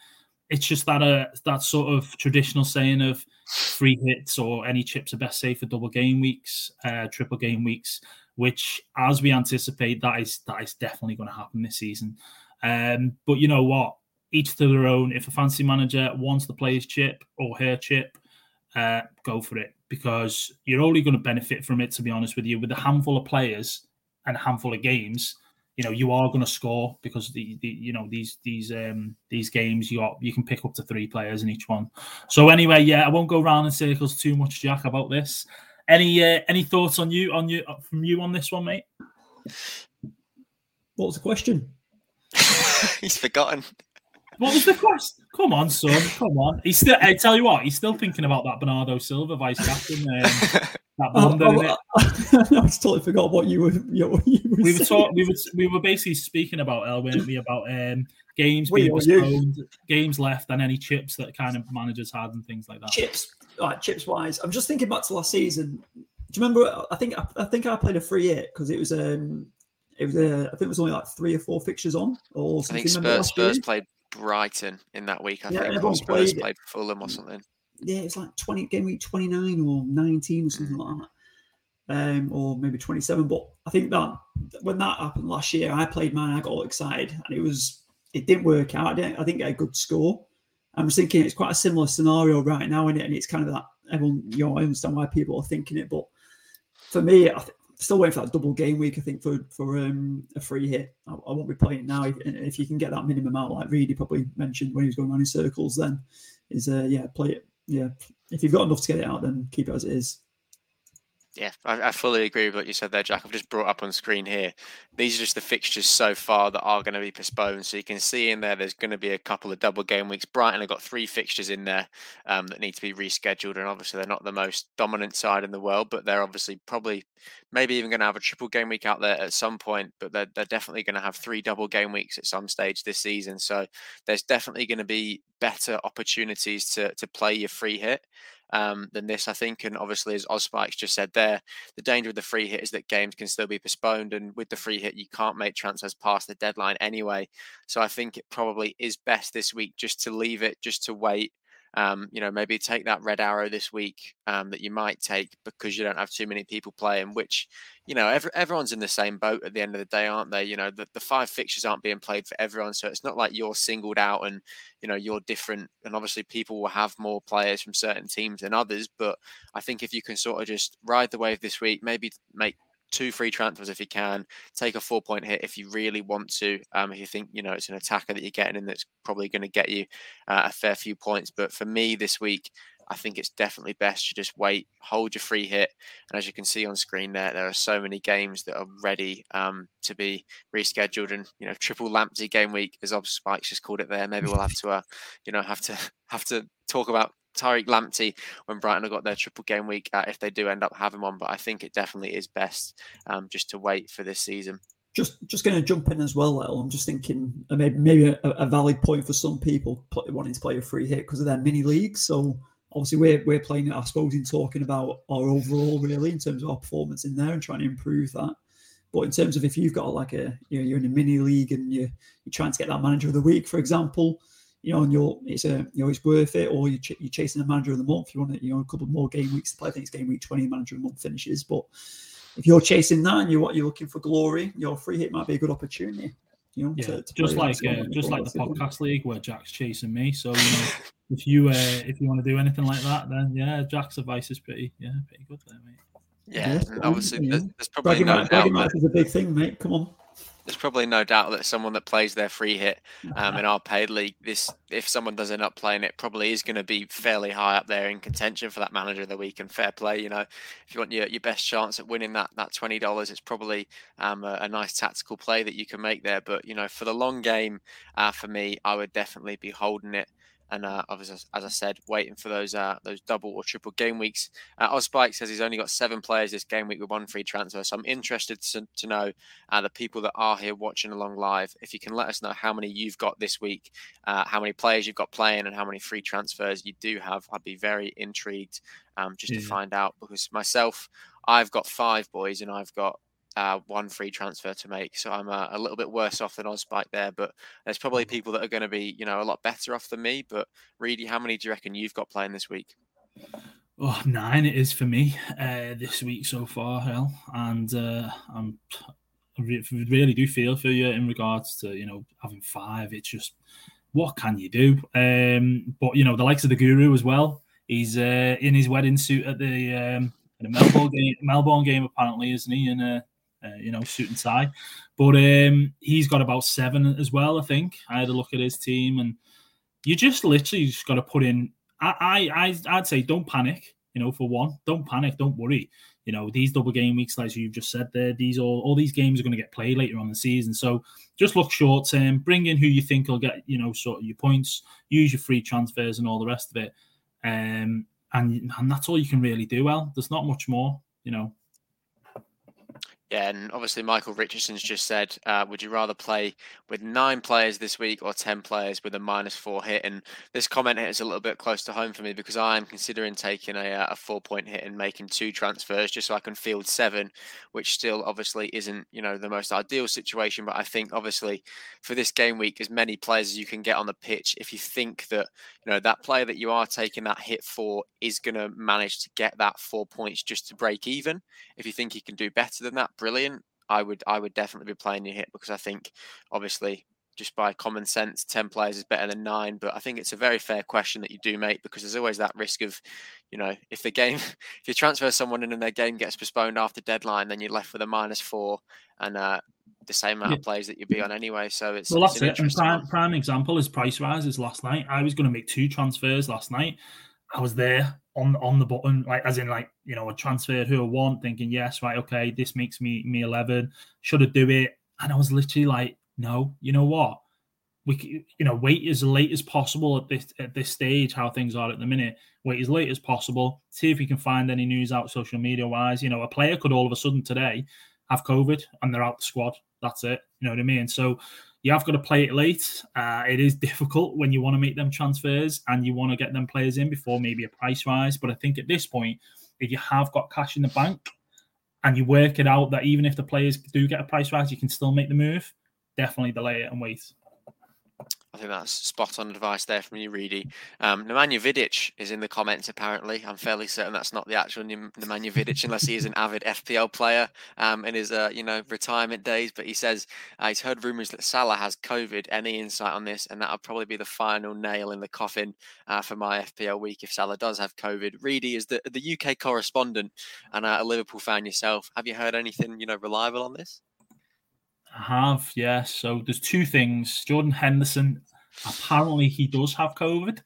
It's just that uh, that sort of traditional saying of free hits or any chips are best saved for double game weeks, uh, triple game weeks, which, as we anticipate, that is that is definitely going to happen this season. Um, but you know what? Each to their own. If a fantasy manager wants the player's chip or her chip, uh, go for it because you're only going to benefit from it. To be honest with you, with a handful of players and a handful of games, you know you are going to score because the, the you know these these um these games you got you can pick up to three players in each one. So anyway, yeah, I won't go round in circles too much, Jack, about this. Any uh, any thoughts on you on you from you on this one, mate? What was the question? He's forgotten. What was the question? Come on, son. Come on. He's still. I tell you what, he's still thinking about that Bernardo Silva vice captain. Um, that blunder. I, I, I, I totally forgot what you were. You, what you were we were talking. We were we were basically speaking about El, weren't we? About um, games being postponed, games left, and any chips that kind of managers had and things like that. Chips, right? Chips wise, I'm just thinking back to last season. Do you remember? I think I, think I played a free hit because it was um it was uh, I think it was only like three or four fixtures on. Or I think Spurs, Spurs played Brighton in that week. I yeah, think everyone Spurs played, played Fulham or something. Yeah, it's like twenty game week twenty nine or nineteen or something mm. like that. Um, or maybe 27. But I think that when that happened last year, I played mine, I got all excited, and it was it didn't work out. I didn't, I didn't get a good score. I'm just thinking it's quite a similar scenario right now, is it? and it's kind of that everyone, you know, I understand why people are thinking it, but for me, I th- still waiting for that double game week. I think for for um, a free hit, I, I, won't be playing now. If, if, you can get that minimum out, like Reedy probably mentioned when he was going around in circles, then is uh, yeah, play it. Yeah, if you've got enough to get it out, then keep it as it is. Yeah, I, I, fully agree with what you said there, Jack. I've just brought up on screen here. These are just the fixtures so far that are going to be postponed. So you can see in there, there's going to be a couple of double game weeks. Brighton have got three fixtures in there um, that need to be rescheduled, and obviously they're not the most dominant side in the world, but they're obviously probably maybe even going to have a triple game week out there at some point. But they're they're definitely going to have three double game weeks at some stage this season. So there's definitely going to be better opportunities to to play your free hit um, than this, I think. And obviously, as Ozspikes just said there, the danger of the free hit is that games can still be postponed. And with the free hit, you can't make transfers past the deadline anyway. So I think it probably is best this week just to leave it, just to wait um, you know, maybe take that red arrow this week um, that you might take because you don't have too many people playing, which, you know, every, everyone's in the same boat at the end of the day, aren't they? You know, the, the five fixtures aren't being played for everyone. So it's not like you're singled out and, you know, you're different. And obviously people will have more players from certain teams than others. But I think if you can sort of just ride the wave this week, maybe make two free transfers if you can. Take a four point hit if you really want to. Um, if you think you know it's an attacker that you're getting in that's probably going to get you uh, a fair few points. But for me this week, I think it's definitely best to just wait, hold your free hit, and as you can see on screen there, there are so many games that are ready um, to be rescheduled. And you know, triple Lamptey game week, as Ozspikes just called it there. Maybe we'll have to, uh, you know, have to have to talk about Tariq Lamptey when Brighton have got their triple game week uh, if they do end up having one. But I think it definitely is best um, just to wait for this season. Just just going to jump in as well, Lel. I'm just thinking uh, maybe maybe a, a, valid point for some people wanting to play a free hit because of their mini leagues. So obviously we're we're playing I suppose, in talking about our overall really in terms of our performance in there and trying to improve that. But in terms of if you've got like a you know you're in a mini league and you you're trying to get that manager of the week, for example, you know, and you're it's a you know it's worth it, or you're, ch- you're chasing a manager of the month. You want to, you know a couple more game weeks to play. I think it's game week twenty, manager of the month finishes. But if you're chasing that and you're what you're looking for glory, your free hit might be a good opportunity. You know, yeah, to, to just like uh, just like the podcast league where Jack's chasing me. So you know, if you uh, if you want to do anything like that, then yeah, Jack's advice is pretty yeah pretty good there, mate. Yeah, yes, obviously, yeah. There's, there's, probably no doubt. is a big thing, mate. Come on there's probably no doubt that someone that plays their free hit um, in our paid league, this if someone does end up playing it, probably is going to be fairly high up there in contention for that manager of the week. And fair play, you know, if you want your, your best chance at winning that that twenty dollars, it's probably um, a, a, nice tactical play that you can make there. But you know, for the long game, uh, for me, I would definitely be holding it and uh, obviously, as I said, waiting for those uh, those double or triple game weeks. Uh, Ozspike says he's only got seven players this game week with one free transfer. So I'm interested to, to know uh, the people that are here watching along live. If you can let us know how many you've got this week, uh, how many players you've got playing, and how many free transfers you do have, I'd be very intrigued um, just yeah. to find out. Because myself, I've got five boys, and I've got uh, one free transfer to make. So I'm uh, a little bit worse off than Ozspike there, but there's probably mm-hmm. people that are going to be, you know, a lot better off than me. But Reedy, how many do you reckon you've got playing this week? Oh, nine it is for me uh, this week so far, hell, and uh, I'm I really do feel for you in regards to you know having five. It's just what can you do? Um, but you know the likes of the Guru as well. He's uh, in his wedding suit at the um, the Melbourne game, Melbourne game apparently, isn't he? And uh, uh, you know, suit and tie. But um, he's got about seven as well, I think. I had a look at his team, and you just literally just got to put in. I, I, I'd say don't panic. You know, for one, don't panic, don't worry. You know, these double game weeks, like you've just said there, these all all these games are going to get played later on in the season. So just look short term, bring in who you think will get, you know, sort of your points, use your free transfers and all the rest of it. Um, and and that's all you can really do. Well, there's not much more you know, yeah, and obviously Michael Richardson's just said, uh, would you rather play with nine players this week or 10 players with a minus four hit? And this comment is a little bit close to home for me because I am considering taking a, uh, a four point hit and making two transfers just so I can field seven, which still obviously isn't, you know, the most ideal situation. But I think obviously for this game week, as many players as you can get on the pitch, if you think that, you know, that player that you are taking that hit for is going to manage to get that four points just to break even, if you think he can do better than that, brilliant. I would I would definitely be playing your hit because I think obviously just by common sense, 10 players is better than nine. But I think it's a very fair question that you do make because there's always that risk of, you know, if the game, if you transfer someone in and their game gets postponed after deadline, then you're left with a minus four and uh, the same amount yeah. of plays that you'd be on anyway. So it's, well, it's that's it. And prime, prime example is price rises last night. I was going to make two transfers last night. I was there on on the button, like as in like you know, I transferred who I want, thinking yes, right, okay, this makes me me eleven. Should I do it? And I was literally like, no, you know what? We you know wait as late as possible at this at this stage. How things are at the minute, wait as late as possible. See if we can find any news out social media wise. You know, a player could all of a sudden today have COVID and they're out the squad. That's it. You know what I mean? So you have got to play it late. Uh, it is difficult when you want to make them transfers and you want to get them players in before maybe a price rise. But I think at this point, if you have got cash in the bank and you work it out that even if the players do get a price rise, you can still make the move, definitely delay it and wait. I think that's spot on advice there from you, Reedy. Um, Nemanja Vidic is in the comments, apparently. I'm fairly certain that's not the actual Nemanja Vidic, unless he is an avid FPL player um, in his uh, you know retirement days. But he says uh, he's heard rumours that Salah has COVID. Any insight on this? And that'll probably be the final nail in the coffin uh, for my FPL week if Salah does have COVID. Reedy is the, the UK correspondent and uh, a Liverpool fan yourself. Have you heard anything you know reliable on this? I have, yes. So there's two things. Jordan Henderson, apparently he does have COVID.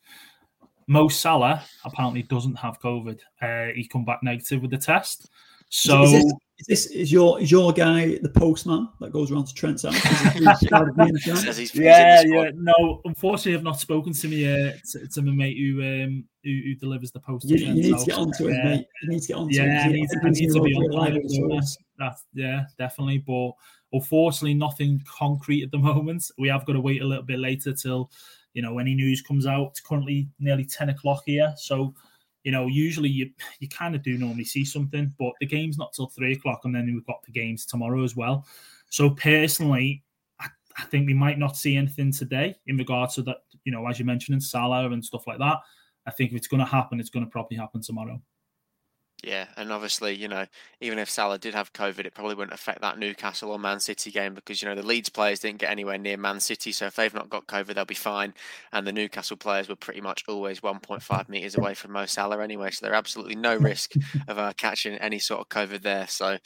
Mo Salah apparently doesn't have COVID. Uh, he come back negative with the test. So is this, is this is your is your guy the postman that goes around to Trent's house? yeah, yeah. No, unfortunately, I've not spoken to me uh, to, to, my mate who um who, who delivers the post. You, you need to get onto it, mate. You need to get onto yeah, it. I need, I need to be on it. That, yeah, definitely. But Unfortunately, nothing concrete at the moment. We have got to wait a little bit later till you know any news comes out. It's currently nearly ten o'clock here, so you know usually you you kind of do normally see something, but the game's not till three o'clock, and then we've got the games tomorrow as well. So personally, I, I think we might not see anything today in regards to that. You know, as you mentioned in Salah and stuff like that. I think if it's going to happen, it's going to probably happen tomorrow. Yeah, and obviously, you know, even if Salah did have COVID, it probably wouldn't affect that Newcastle or Man City game because, you know, the Leeds players didn't get anywhere near Man City. So if they've not got COVID, they'll be fine. And the Newcastle players were pretty much always 1.5 metres away from Mo Salah anyway. So there's absolutely no risk of uh, catching any sort of COVID there. So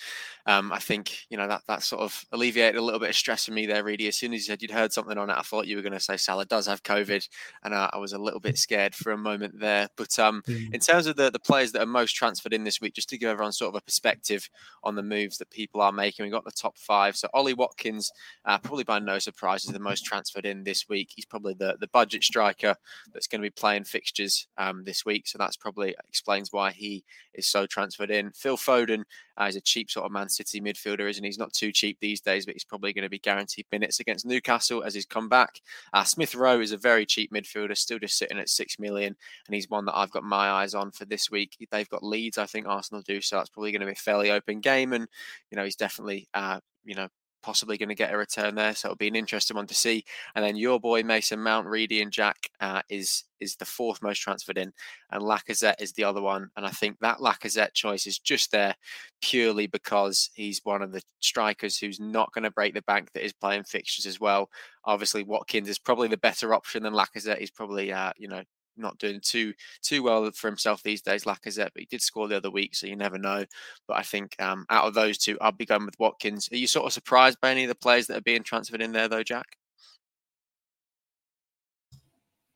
um, I think, you know, that, that sort of alleviated a little bit of stress for me there, Reedy. As soon as you said you'd heard something on it, I thought you were going to say Salah does have COVID. And uh, I was a little bit scared for a moment there. But um, in terms of the, the players that are most transferred in this week, just to give everyone sort of a perspective on the moves that people are making. We got the top five. So Ollie Watkins, uh, probably by no surprise, is the most transferred in this week. He's probably the, the budget striker that's going to be playing fixtures um, this week. So that's probably explains why he is so transferred in. Phil Foden uh, is a cheap sort of Man City midfielder, isn't he? He's not too cheap these days, but he's probably going to be guaranteed minutes against Newcastle as he's come back. Uh, Smith Rowe is a very cheap midfielder, still just sitting at six million, and he's one that I've got my eyes on for this week. They've got Leeds, I think Arsenal do, so that's probably going to be a fairly open game, and you know he's definitely uh, you know possibly going to get a return there. So it'll be an interesting one to see. And then your boy Mason Mount, Reedy and Jack uh, is is the fourth most transferred in, and Lacazette is the other one. And I think that Lacazette choice is just there purely because he's one of the strikers who's not going to break the bank that is playing fixtures as well. Obviously, Watkins is probably the better option than Lacazette. He's probably uh, you know not doing too too well for himself these days, Lacazette, but he did score the other week, so you never know. But I think um, out of those two, I'll be going with Watkins. Are you sort of surprised by any of the players that are being transferred in there, though, Jack?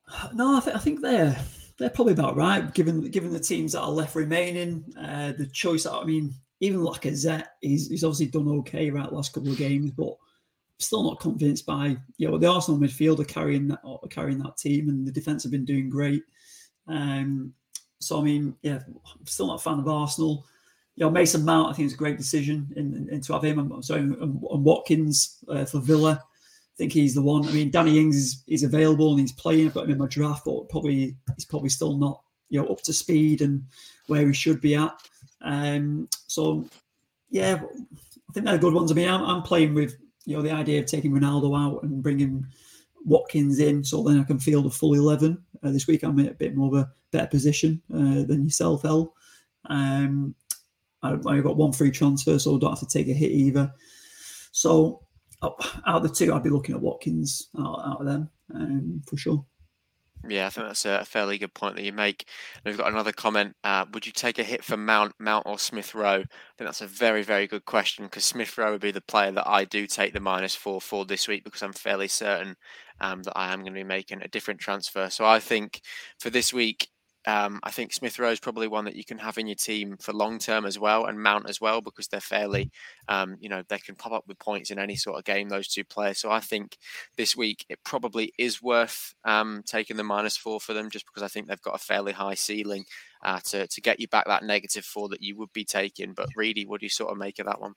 No, I, th- I think they're they're probably about right, given given the teams that are left remaining. Uh, the choice, I mean, even Lacazette, he's, he's obviously done okay right last couple of games, but still not convinced by you know the Arsenal midfield are carrying that carrying that team, and the defense have been doing great. Um, so I mean, yeah, I'm still not a fan of Arsenal. you know, Mason Mount, I think it's a great decision in, in, in to have him. I'm sorry, and, and Watkins uh, for Villa. I think he's the one. I mean, Danny Ings is, is available and he's playing. I've got him in my draft, but probably he's probably still not you know up to speed and where he should be at. Um, so yeah, I think they're good ones. I mean, I'm, I'm playing with you know the idea of taking Ronaldo out and bringing Watkins in, so then I can field a full eleven. Uh, this week I'm in a bit more of a better position uh, than yourself, El. Um, I, I got one free transfer, so I don't have to take a hit either. So out of the two, I'd be looking at Watkins out, out of them um, for sure. Yeah, I think that's a fairly good point that you make. And we've got another comment. Uh, would you take a hit for Mount, Mount or Smith Rowe? I think that's a very, very good question because Smith Rowe would be the player that I do take the minus four for this week because I'm fairly certain um, that I am going to be making a different transfer. So I think for this week, um, I think Smith Rowe is probably one that you can have in your team for long term as well, and Mount as well because they're fairly, um, you know, they can pop up with points in any sort of game. Those two players. So I think this week it probably is worth um, taking the minus four for them, just because I think they've got a fairly high ceiling uh, to to get you back that negative four that you would be taking. But Reedy, what do you sort of make of that one?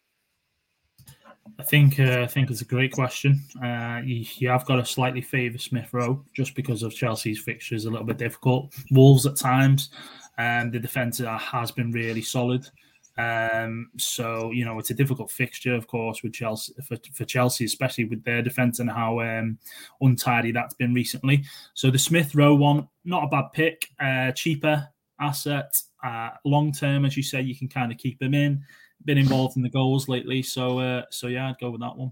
I think uh, I think it's a great question. Uh, you, you, have got to slightly favour Smith Rowe just because of Chelsea's fixtures a little bit difficult. Wolves at times, and um, the defence has been really solid. Um, so you know it's a difficult fixture, of course, with Chelsea for, for Chelsea, especially with their defence and how um, untidy that's been recently. So the Smith Rowe one, not a bad pick, uh, cheaper asset, uh, long term, as you say, you can kind of keep him in been involved in the goals lately. So, uh, so yeah, I'd go with that one.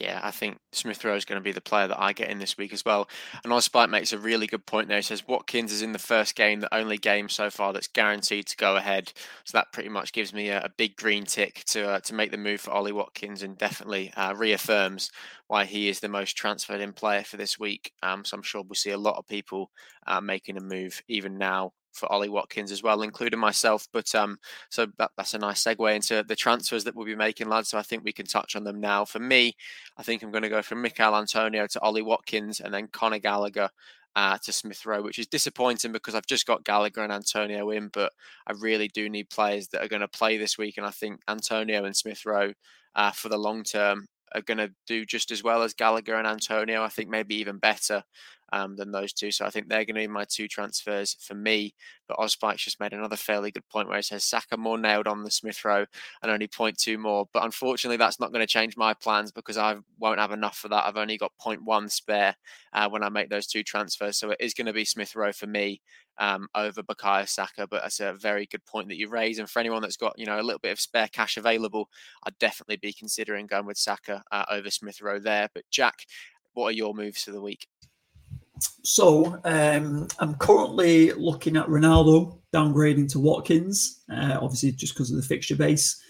Yeah, I think Smith Rowe is going to be the player that I get in this week as well. And Ozspike makes a really good point there. He says Watkins is in the first game, the only game so far that's guaranteed to go ahead. So that pretty much gives me a, a big green tick to uh, to make the move for Ollie Watkins and definitely uh, reaffirms why he is the most transferred in player for this week. Um, so I'm sure we'll see a lot of people uh, making a move even now for Ollie Watkins as well, including myself. But um, so that, that's a nice segue into the transfers that we'll be making, lads. So I think we can touch on them now. For me, I think I'm going to go from Michail Antonio to Ollie Watkins and then Conor Gallagher uh, to Smith Rowe, which is disappointing because I've just got Gallagher and Antonio in, but I really do need players that are going to play this week. And I think Antonio and Smith Rowe uh, for the long term are going to do just as well as Gallagher and Antonio. I think maybe even better um, than those two. So I think they're going to be my two transfers for me. But Ozspike's just made another fairly good point where he says Saka more nailed on the Smith Rowe and only 0.2 more. But unfortunately, that's not going to change my plans because I won't have enough for that. I've only got 0.1 spare uh, when I make those two transfers. So it is going to be Smith Rowe for me um, over Bukayo Saka. But that's a very good point that you raise. And for anyone that's got you know a little bit of spare cash available, I'd definitely be considering going with Saka uh, over Smith Rowe there. But Jack, what are your moves for the week? So um, I'm currently looking at Ronaldo downgrading to Watkins, uh, obviously just because of the fixture base,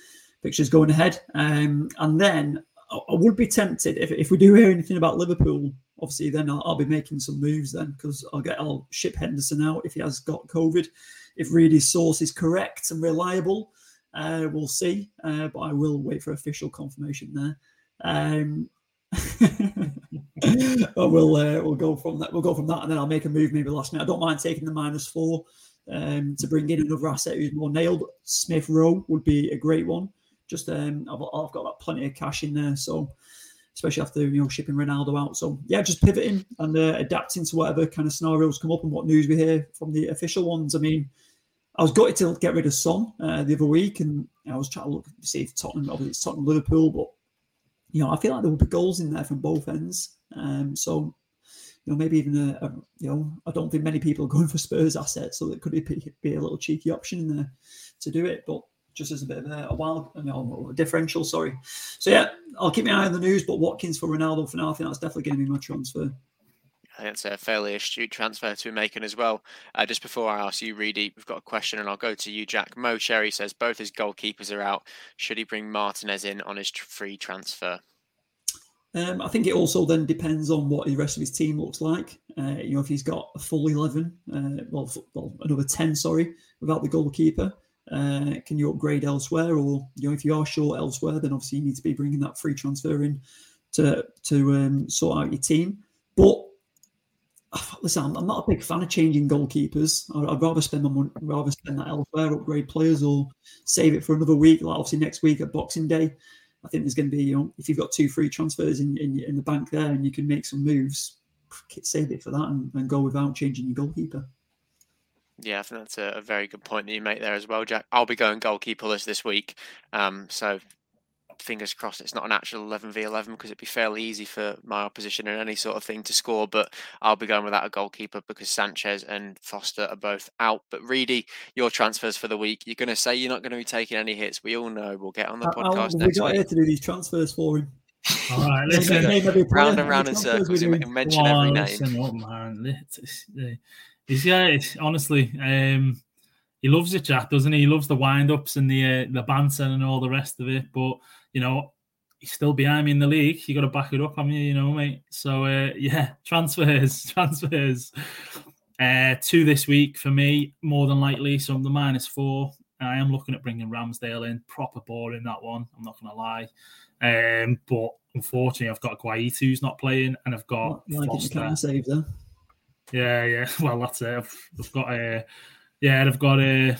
fixtures going ahead. Um, and then I would be tempted if, if we do hear anything about Liverpool. Obviously, then I'll, I'll be making some moves then because I'll get I'll ship Henderson out if he has got COVID. If Reedy's source is correct and reliable, uh, we'll see. Uh, but I will wait for official confirmation there. Um, we'll uh, we'll go from that. We'll go from that, and then I'll make a move maybe last minute. I don't mind taking the minus four um, to bring in another asset who's more nailed. Smith Rowe would be a great one. Just um, I've, I've got plenty of cash in there, so especially after you know shipping Ronaldo out. So yeah, just pivoting and uh, adapting to whatever kind of scenarios come up and what news we hear from the official ones. I mean, I was gutted to get rid of Son uh, the other week, and I was trying to look to see if Tottenham, obviously it's Tottenham Liverpool, but you know, I feel like there will be goals in there from both ends. Um, so, you know, maybe even a, a, you know, I don't think many people are going for Spurs assets, so it could be, be a little cheeky option in there to do it. But just as a bit of a, a wild, know, a differential. Sorry. So yeah, I'll keep my eye on the news. But Watkins for Ronaldo for now, I think that's definitely going to be my transfer. I it's a fairly astute transfer to be making as well. Uh, just before I ask you, Reedy, we've got a question, and I'll go to you, Jack. Mo Cherry says both his goalkeepers are out. Should he bring Martinez in on his free transfer? Um, I think it also then depends on what the rest of his team looks like. Uh, you know, if he's got a full eleven, uh, well, well, another ten, sorry, without the goalkeeper, uh, can you upgrade elsewhere? Or you know, if you are short elsewhere, then obviously you need to be bringing that free transfer in to to um, sort out your team. But listen, I'm, I'm not a big fan of changing goalkeepers. I'd, I'd rather spend my money, rather spend that elsewhere, upgrade players, or save it for another week. Like obviously next week at Boxing Day, I think there's going to be you know if you've got two free transfers in, in, in the bank there and you can make some moves, save it for that and, and go without changing your goalkeeper. Yeah, I think that's a, a, very good point that you make there as well, Jack. I'll be going goalkeeperless this week, um, so fingers crossed it's not an actual 11v11 because it'd be fairly easy for my opposition in any sort of thing to score. But I'll be going without a goalkeeper because Sanchez and Foster are both out. But Reedy, your transfers for the week, you're going to say you're not going to be taking any hits. We all know. We'll get on the podcast next we got here to do these transfers for him. All right, listen. round and round in circles, and mention every name. Listen up, man. He's yeah, honestly, um, he loves it, Jack, doesn't he? He loves the wind ups and the uh, the banter and all the rest of it. But you know, he's still behind me in the league. You got to back it up on you, you know, mate. So uh, yeah, transfers, transfers. Uh, two this week for me, more than likely. So I'm the minus four. I am looking at bringing Ramsdale in. Proper boring that one. I'm not going to lie. Um, but unfortunately, I've got Guaita who's not playing, and I've got well, Foster. Save there. Yeah, yeah. Well, that's it. I've, I've got a uh, yeah, I've got a uh,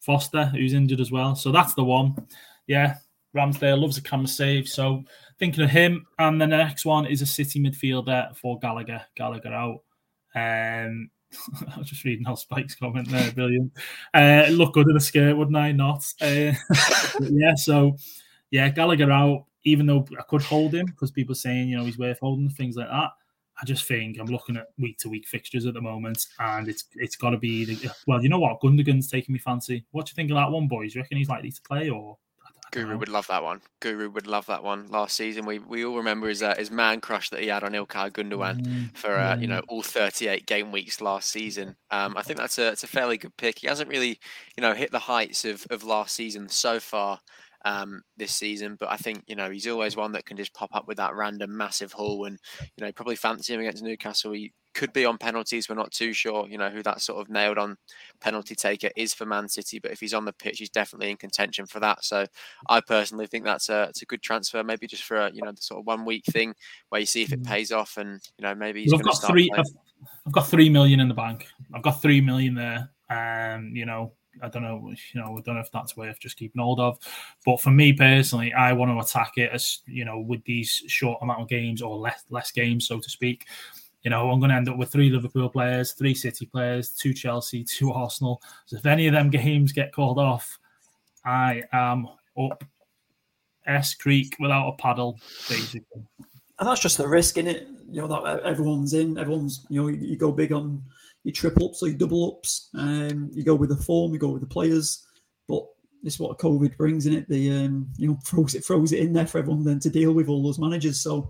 Foster who's injured as well. So that's the one. Yeah, Ramsdale loves a camera save. So thinking of him. And then the next one is a City midfielder for Gallagher. Gallagher out. Um, I was just reading Ozspike's comment there. Brilliant. Uh, look good in a skirt, wouldn't I? Not. Uh, yeah. So yeah, Gallagher out. Even though I could hold him because people saying you know he's worth holding, things like that. I just think I'm looking at week to week fixtures at the moment, and it's it's got to be the, well. You know what? Gundogan's taking me fancy. What do you think of that one, boys? You reckon he's likely to play or? Guru would love that one. Guru would love that one. Last season, we we all remember his uh, his man crush that he had on Ilkay Gundogan mm, for uh, you know all 38 game weeks last season. Um, I think that's a it's a fairly good pick. He hasn't really you know hit the heights of of last season so far. Um, this season, but I think you know he's always one that can just pop up with that random massive haul, and you know probably fancy him against Newcastle. He could be on penalties. We're not too sure, you know, who that sort of nailed on penalty taker is for Man City. But if he's on the pitch, he's definitely in contention for that. So I personally think that's a it's a good transfer, maybe just for a you know the sort of one week thing where you see if it mm. pays off, and you know maybe he's well, going to start. Three, I've, I've, got three million in the bank. I've got three million there. Um, you know, I don't know, you know, I don't know if that's worth just keeping hold of. But for me personally, I want to attack it as you know, with these short amount of games or less less games, so to speak you know, I'm going to end up with three Liverpool players, three City players, two Chelsea, two Arsenal. So if any of them games get called off, I am up S Creek without a paddle, basically. And that's just the risk in it. You know that everyone's in. Everyone's you know you, you go big on your triple ups or your double ups. Um, you go with the form, you go with the players. But this is what COVID brings in it. The um, you know throws it throws it in there for everyone then to deal with all those managers. So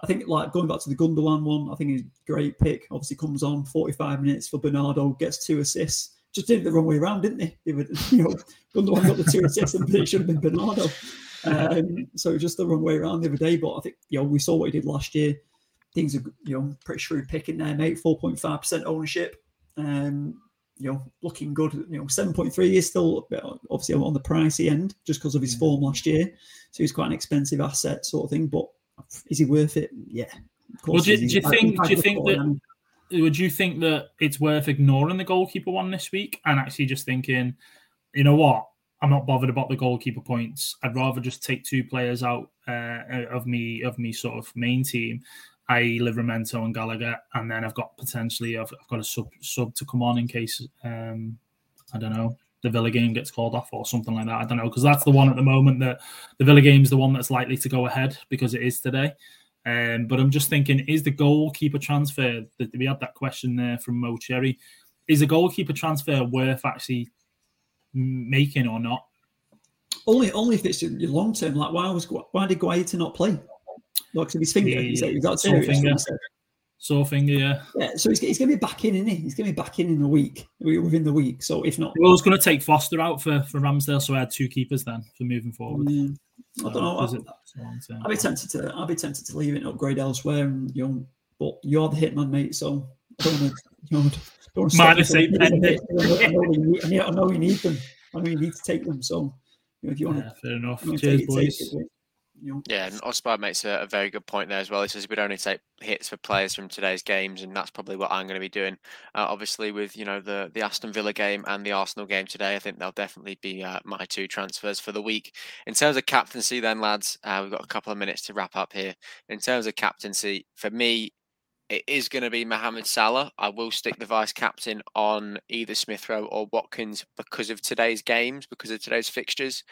I think like going back to the Gundogan one, I think he's a great pick. Obviously comes on 45 minutes for Bernardo, gets two assists. Just did it the wrong way around, didn't they? they were, you know, Gundogan got the two assists and it should have been Bernardo. Um, so just the wrong way around the other day. But I think you know we saw what he did last year. Things are you know pretty shrewd picking there, mate. 4.5 percent ownership. Um, you know, looking good. You know, 7.3 is still obviously on the pricey end just because of his form last year. So he's quite an expensive asset, sort of thing. But is he worth it? Yeah. Well, do, do you think? Do you think that? Would you think that it's worth ignoring the goalkeeper one this week and actually just thinking, you know what? I'm not bothered about the goalkeeper points. I'd rather just take two players out uh, of me of me sort of main team, i.e. Livramento and Gallagher, and then I've got potentially I've, I've got a sub sub to come on in case um, I don't know the Villa game gets called off or something like that. I don't know because that's the one at the moment that the Villa game is the one that's likely to go ahead because it is today. Um, but I'm just thinking, is the goalkeeper transfer that we had that question there from Mo Cherry? Is a goalkeeper transfer worth actually making or not? Only, only if it's long term. Like, why was why did Guaita not play? Like, his finger, he's, he's got serious. Finger. Sore finger, yeah. Yeah, so he's, he's going to be back in, isn't he? He's going to be back in in a week, within the week. So if not, well, I was going to take Foster out for, for Ramsdale, so I had two keepers then for moving forward. Yeah. I don't know. I'd, I'd be tempted to. I'd be tempted to leave it and upgrade elsewhere, and you but you're the hitman, mate. So I don't want to. You know, don't minus eight I know, you need, I know you need them. I know you need to take them. So you know, if you want yeah, to, fair enough. Cheers, boys. Yeah, and Osbar makes a, a, very good point there as well. He says we'd only take hits for players from today's games, and that's probably what I'm going to be doing. Uh, obviously, with you know the the Aston Villa game and the Arsenal game today, I think they'll definitely be uh, my two transfers for the week. In terms of captaincy, then lads, uh, we've got a couple of minutes to wrap up here. In terms of captaincy, for me, it is going to be Mohamed Salah. I will stick the vice captain on either Smith Rowe or Watkins because of today's games, because of today's fixtures.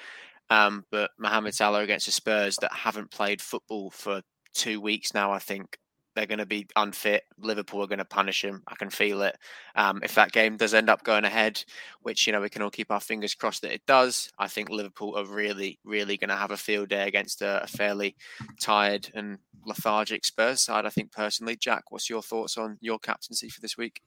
Um, but Mohamed Salah against the Spurs that haven't played football for two weeks now, I think they're going to be unfit. Liverpool are going to punish him. I can feel it. Um, if that game does end up going ahead, which you know we can all keep our fingers crossed that it does, I think Liverpool are really, really going to have a field day against a, a, fairly tired and lethargic Spurs side. I think personally, Jack, what's your thoughts on your captaincy for this week?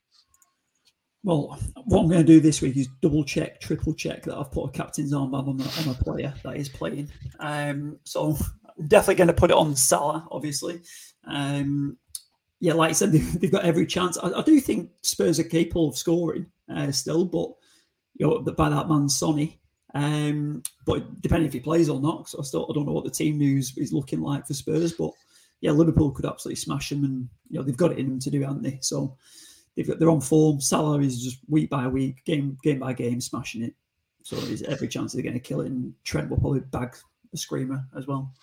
Well, what I'm going to do this week is double check, triple check that I've put a captain's armband on, on a player that is playing. Um, so I'm definitely going to put it on Salah, obviously. Um, yeah, like I said, they've, they've got every chance. I, I, do think Spurs are capable of scoring uh, still, but you know, by that man Sonny. Um, but depending if he plays or not, so I still I don't know what the team news is looking like for Spurs. But yeah, Liverpool could absolutely smash them, and you know they've got it in them to do, haven't they? So they've got, they're on form. Salah is just week by week, game game by game, smashing it. So there's every chance they're going to kill it, and Trent will probably bag a screamer as well.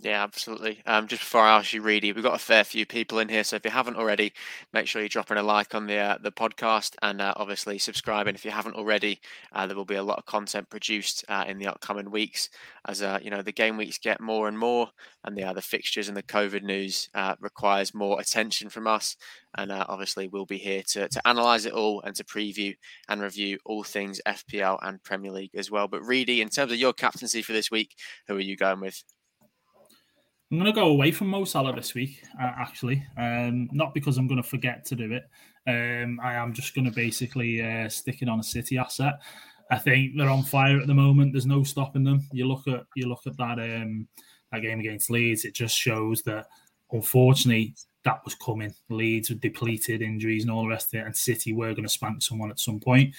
Yeah, absolutely. Um, just before I ask you, Reedy, we've got a fair few people in here, so if you haven't already, make sure you're dropping a like on the uh, the podcast and uh, obviously subscribing. If you haven't already, uh, there will be a lot of content produced uh, in the upcoming weeks as uh, you know the game weeks get more and more, and the other fixtures and the COVID news uh, requires more attention from us. And obviously, we'll be here to to analyze it all and to preview and review all things FPL and Premier League as well. But Reedy, in terms of your captaincy for this week, who are you going with? I'm going to go away from Mo Salah this week, uh, actually. Um, not because I'm going to forget to do it. Um, I am just going to basically uh, stick it on a City asset. I think they're on fire at the moment. There's no stopping them. You look at you look at that um, that game against Leeds. It just shows that unfortunately that was coming. Leeds were depleted, injuries, and all the rest of it, and City were going to spank someone at some point.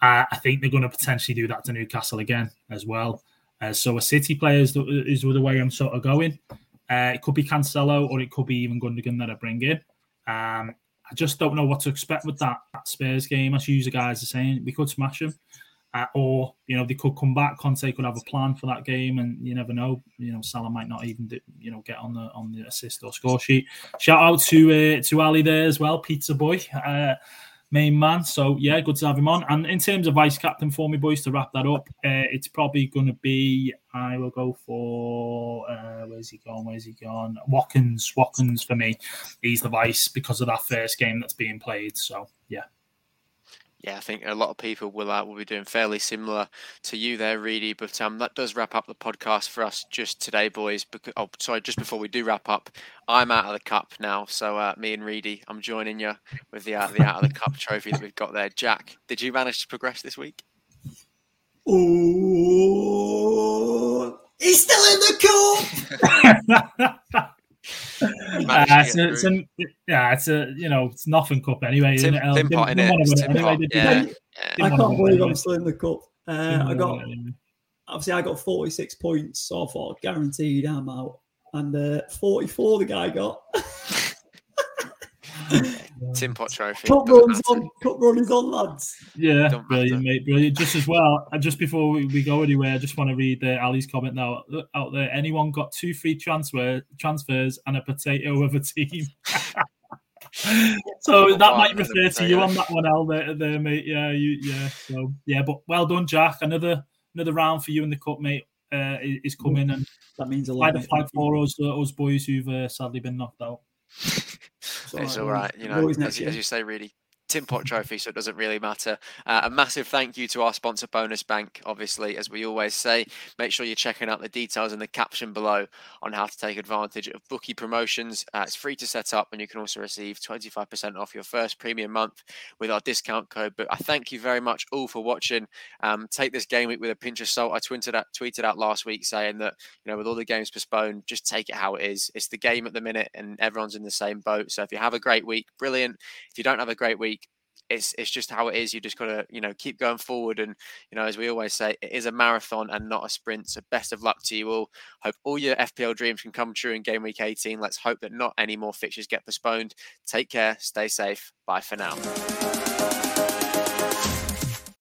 Uh, I think they're going to potentially do that to Newcastle again as well. Uh, so a City player is the, is the way I'm sort of going. Uh, it could be Cancelo or it could be even Gundogan that I bring in. Um, I just don't know what to expect with that, that Spurs game. As you guys are saying, we could smash them. Uh, or you know they could come back. Conte could have a plan for that game, and you never know. You know Salah might not even you know get on the on the assist or score sheet. Shout out to uh, to Ali there as well, Pizza Boy. Uh, main man. So yeah, good to have him on. And in terms of vice captain for me, boys, to wrap that up, uh, it's probably going to be I will go for uh, where's he gone? Where's he gone? Watkins. Watkins for me. He's the vice because of that first game that's being played. So yeah yeah, I think a lot of people will uh, will be doing fairly similar to you there, Reedy. But um, that does wrap up the podcast for us just today, boys. Because, oh, sorry, just before we do wrap up, I'm out of the cup now. So uh, me and Reedy, I'm joining you with the uh, the out of the cup trophy that we've got there. Jack, did you manage to progress this week? Oh, he's still in the cup. uh, it's, a, it's a, yeah, it's a you know it's nothing cup anyway. Tim, it? Tim Pot in it. anyway, yeah, yeah. I can't believe I'm still in the cup. Uh, I got obviously I got 46 points, so I thought guaranteed I'm out, and uh, 44 the guy got. Tim Pot trophy. Cup runs on. Cup run is on, lads. Yeah, brilliant, mate. Brilliant. Just as well, and just before we, we go anywhere, I just want to read uh, Ali's comment now out there. Anyone got two free transfer transfers and a potato of a team? so that might refer to you on that one, Al, there, there, mate. Yeah, you, yeah. So yeah, but well done, Jack. Another another round for you in the cup, mate. Uh, is coming, and that means a lot. By the flag for us, uh, us boys who've uh, sadly been knocked out. it's all right. You know, as, as, you say, really, Tim Pot Trophy, so it doesn't really matter. Uh, a massive thank you to our sponsor, Bonus Bank. Obviously, as we always say, make sure you're checking out the details in the caption below on how to take advantage of bookie promotions. Uh, it's free to set up, and you can also receive 25% off your first premium month with our discount code. But I thank you very much all for watching. Um, take this game week with a pinch of salt. I tweeted out, tweeted out last week saying that you know with all the games postponed, just take it how it is. It's the game at the minute, and everyone's in the same boat. So if you have a great week, brilliant. If you don't have a great week, it's it's just how it is. You just gotta you know keep going forward, and you know as we always say, it is a marathon and not a sprint. So best of luck to you all. Hope all your FPL dreams can come true in game week 18. Let's hope that not any more fixtures get postponed. Take care, stay safe. Bye for now.